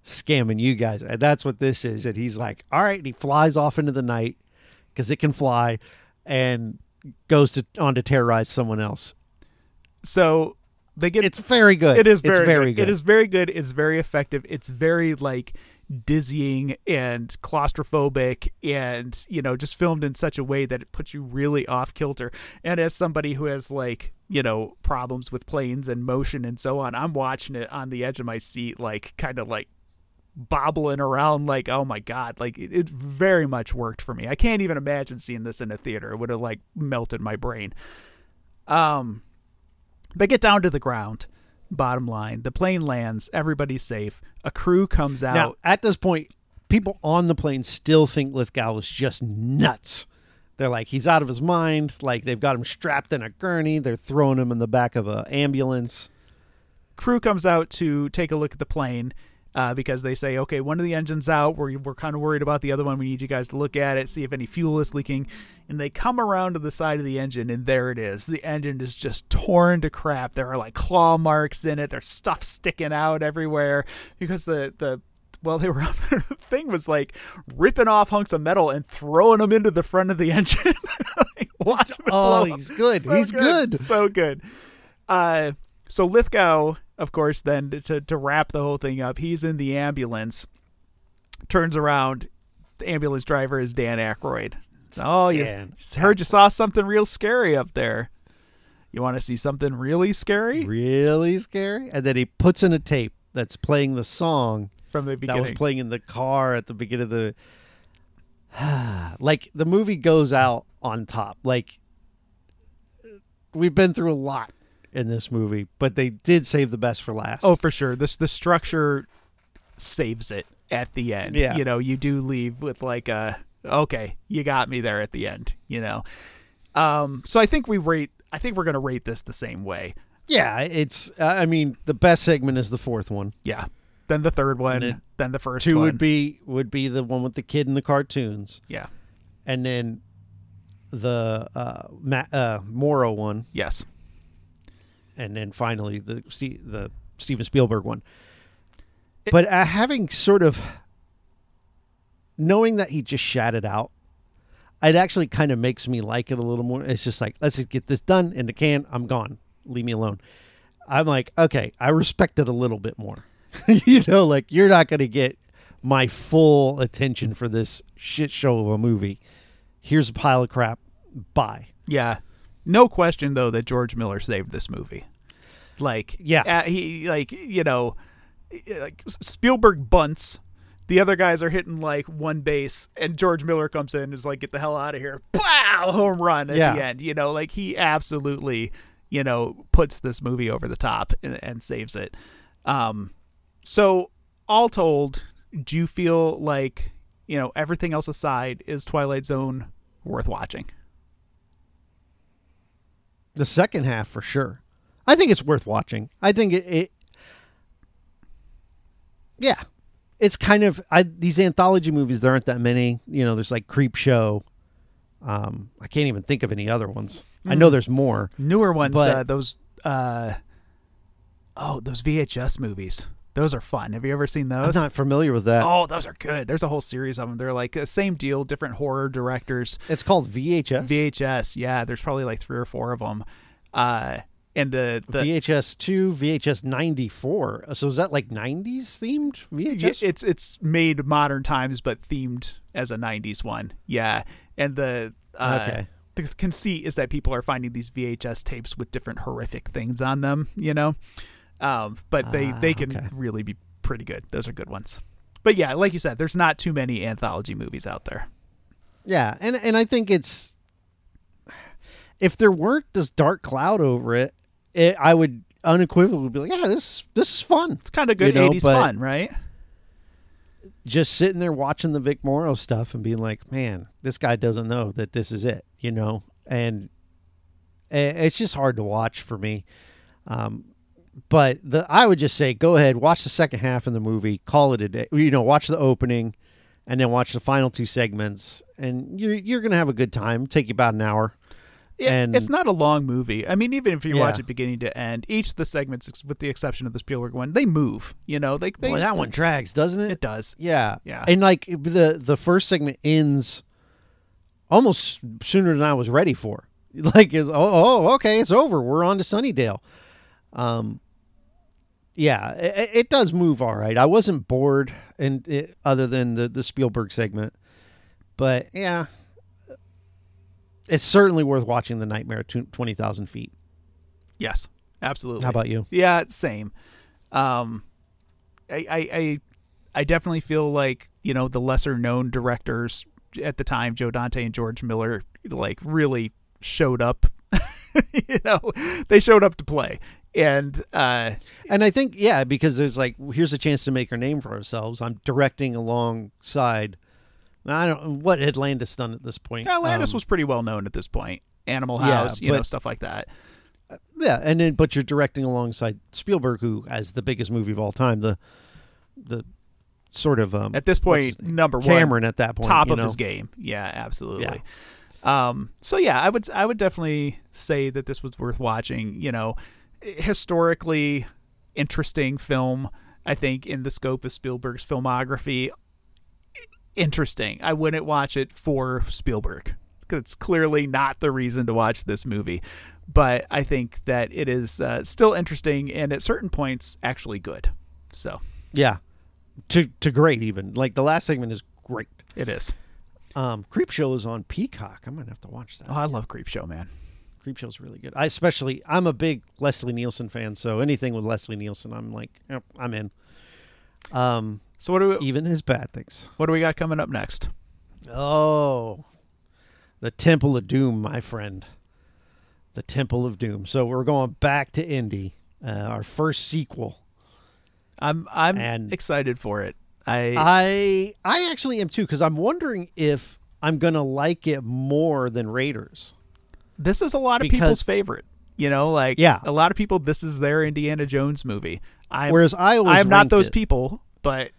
scamming you guys. And that's what this is. And he's like, All right, and he flies off into the night because it can fly and goes to on to terrorize someone else. so they get It's very good. It is very, it's very good. It is very good. It's very effective. It's very like dizzying and claustrophobic and you know just filmed in such a way that it puts you really off kilter. And as somebody who has like you know problems with planes and motion and so on i'm watching it on the edge of my seat like kind of like bobbling around like oh my god like it, it very much worked for me. I can't even imagine seeing this in a theater. It would have like melted my brain. Um they get down to the ground. Bottom line, the plane lands. Everybody's safe. A crew comes out. Now, at this point, people on the plane still think Lithgow is just nuts. They're like, he's out of his mind. Like, they've got him strapped in a gurney. They're throwing him in the back of an ambulance. crew comes out to take a look at the plane uh, because they say, okay, one of the engines out. We're, we're kind of worried about the other one. We need you guys to look at it, see if any fuel is leaking. And they come around to the side of the engine, and there it is. The engine is just torn to crap. There are like claw marks in it. There's stuff sticking out everywhere because the the well, they were the thing was like ripping off hunks of metal and throwing them into the front of the engine. like, Oh, he's good. So He's good. So good. Uh, so Lithgow, of course, then to to wrap the whole thing up, he's in the ambulance. Turns around, the ambulance driver is Dan Aykroyd. Oh, you Dan heard you saw something real scary up there. You want to see something really scary Really scary. And then he puts in a tape that's playing the song from the beginning. that was playing in the car at the beginning of the. like, the movie goes out on top. Like, we've been through a lot in this movie, but they did save the best for last. Oh, for sure. This the structure saves it at the end. Yeah. You know, you do leave with like a okay, you got me there at the end, you know. Um so I think we rate I think we're going to rate this the same way. yeah. It's. Uh, I mean, the best segment is the fourth one. Yeah. Then the third one, then then the first Two one. would be would be the one with the kid in the cartoons, Yeah. and then the uh, Ma- uh, Morrow one, Yes. And then finally the the Steven Spielberg one. It- but uh, having sort of knowing that he just shat it out, it actually kind of makes me like it a little more. It's just like let's just get this done in the can. I'm gone. Leave me alone. I'm like, okay, I respect it a little bit more. you know, like you're not going to get my full attention for this shit show of a movie. Here's a pile of crap. Bye. Yeah. No question though that George Miller saved this movie. Like Yeah. uh, he like you know like Spielberg bunts the other guys are hitting like one base and George Miller comes in and is like get the hell out of here. Pow! home run at Yeah. the end. You know, like he absolutely, you know, puts this movie over the top and, and saves it. Um so all told, do you feel like, you know, everything else aside is Twilight Zone worth watching? The second half for sure. I think it's worth watching. I think it, it Yeah. It's kind of I these anthology movies there aren't that many. You know, there's like Creep Show. Um I can't even think of any other ones. I know there's more. newer ones But- uh, those uh oh those vhs movies Those are fun. Have you ever seen those? I'm not familiar with that. Oh, those are good. There's a whole series of them. They're like uh, same deal, different horror directors. It's called VHS. VHS, yeah. There's probably like three or four of them. Uh, and the the VHS two, VHS ninety four. So is that like nineties themed VHS? It's it's made modern times, but themed as a '90s one. Yeah, and the uh, Okay. the conceit is that people are finding these VHS tapes with different horrific things on them. You know, um, but they Ah, they can okay. really be pretty good. Those are good ones. But yeah, like you said, there's not too many anthology movies out there. Yeah, and and I think it's if there weren't this dark cloud over it, it I would unequivocally be like, yeah, this is this is fun. It's kind of good You know, '80s but- fun, right? Just sitting there watching the Vic Morrow stuff and being like, man, this guy doesn't know that this is it, you know, and it's just hard to watch for me. Um, but the I would just say, go ahead, watch the second half of the movie, call it a day. You know, watch the opening, and then watch the final two segments, and you're you're gonna have a good time. Take you about an hour. Yeah, And- it's not a long movie. I mean, even if you watch it beginning to end, each of the segments, with the exception of the Spielberg one, they move. You know, they, they Boy, that one drags, doesn't it? it does. Yeah, Yeah. And like the the first segment ends almost sooner than I was ready for. Like, is oh, oh okay, it's over. We're on to Sunnyvale. Um, yeah, it, it does move all right. I wasn't bored, and it, other than the the Spielberg segment, but yeah, it's certainly worth watching. The Nightmare at Twenty Thousand Feet. Yes, absolutely. How about you? Yeah, same. Um, I, I, I, I definitely feel like you know the lesser known directors at the time, Joe Dante and George Miller, like really showed up. you know, they showed up to play, and uh, And I think yeah, because there's like here's a chance to make our name for ourselves. I'm directing alongside. I don't what had Landis done at this point. Landis Um, was pretty well known at this point. Animal Yeah, House, you know, stuff like that. yeah, and then but you're directing alongside Spielberg, who has the biggest movie of all time, the the sort of um At this point, number one, Cameron at that point, top of know? his game. Yeah, absolutely. Yeah. Um, so yeah, I would I would definitely say that this was worth watching. You know, historically interesting film. I think in the scope of Spielberg's filmography, interesting. I wouldn't watch it for Spielberg. It's clearly not the reason to watch this movie, but I think that it is uh, still interesting and at certain points actually good. So Yeah, to to great even. Like the last segment is great. it is. Um, Creep Show is on Peacock. I'm gonna have to watch that. Oh, I love Creepshow, man. Creep Show's really good. I especially I'm a big Leslie Nielsen fan, so anything with Leslie Nielsen, I'm like, yep, I'm in. Um, So what do we, even his bad things. what do we got coming up next? Oh, the Temple of Doom, my friend. The Temple of Doom. So we're going back to Indy, uh, our first sequel. I'm I'm And- excited for it. I I I actually am too because I'm wondering if I'm gonna like it more than Raiders. This is a lot of because- people's favorite. You know, like Yeah. a lot of people. This is their Indiana Jones movie. I'm Whereas I always I'm not those it- people, but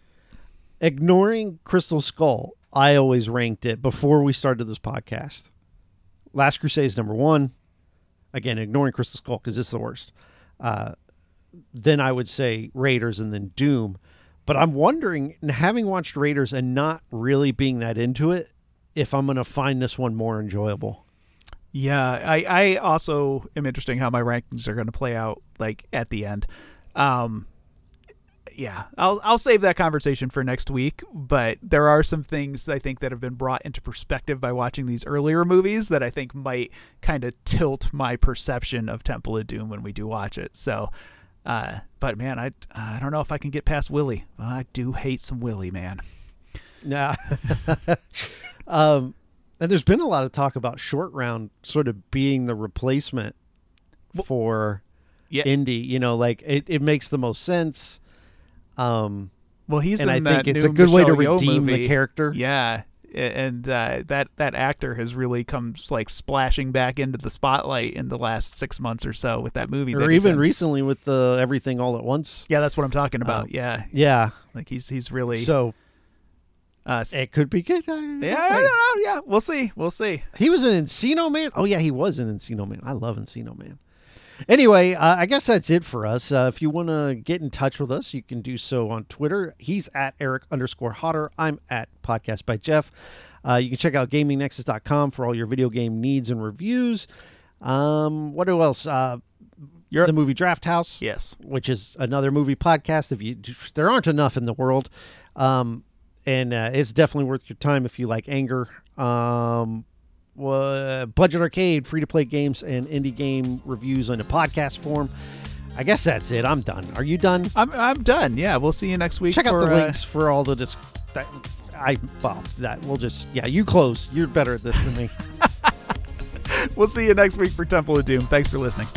ignoring Crystal Skull, I always ranked it before we started this podcast. Last Crusade is number one. Again, ignoring Crystal Skull because it's the worst. Uh, then I would say Raiders and then Doom. But I'm wondering, having watched Raiders and not really being that into it, if I'm going to find this one more enjoyable. Yeah, I I also am interesting how my rankings are going to play out like at the end. Um, yeah, I'll I'll save that conversation for next week. But there are some things I think that have been brought into perspective by watching these earlier movies that I think might kind of tilt my perception of Temple of Doom when we do watch it. So, uh, but man, I I don't know if I can get past Willie. I do hate some Willie, man. Nah. um, and there's been a lot of talk about short round sort of being the replacement for Yeah. Indy. You know, like it, it makes the most sense. Um, Well, he's and I in think that it's a good way to Michelle Yeoh redeem the movie. character. Yeah, and uh, that that actor has really come like splashing back into the spotlight in the last six months or so with that movie. or he's even recently with the Everything All at Once. yeah, that's what I'm talking about. Um, yeah, Yeah. like he's he's really So uh, it could be good. yeah. I don't know. Yeah, we'll see. We'll see. He was an Encino Man. Oh yeah, he was an Encino Man. I love Encino Man. Anyway, uh, I guess that's it for us. Uh, if you want to get in touch with us, you can do so on Twitter. He's at Eric underscore Hauter. I'm at Podcast by Jeff. Uh, you can check out GamingNexus.com for all your video game needs and reviews. Um, what else? Uh, You're the movie Draft House, yes. which is another movie podcast. If you there aren't enough in the world, um, and uh, it's definitely worth your time if you like anger. Um, wha- Budget Arcade, free to play games and indie game reviews in a podcast form. I guess that's it. I'm done. Are you done? I'm I'm done. Yeah, we'll see you next week. Check out for, the uh, links for all the dis- that I well that we'll just yeah you close. You're better at this than me. we'll see you next week for Temple of Doom. Thanks for listening.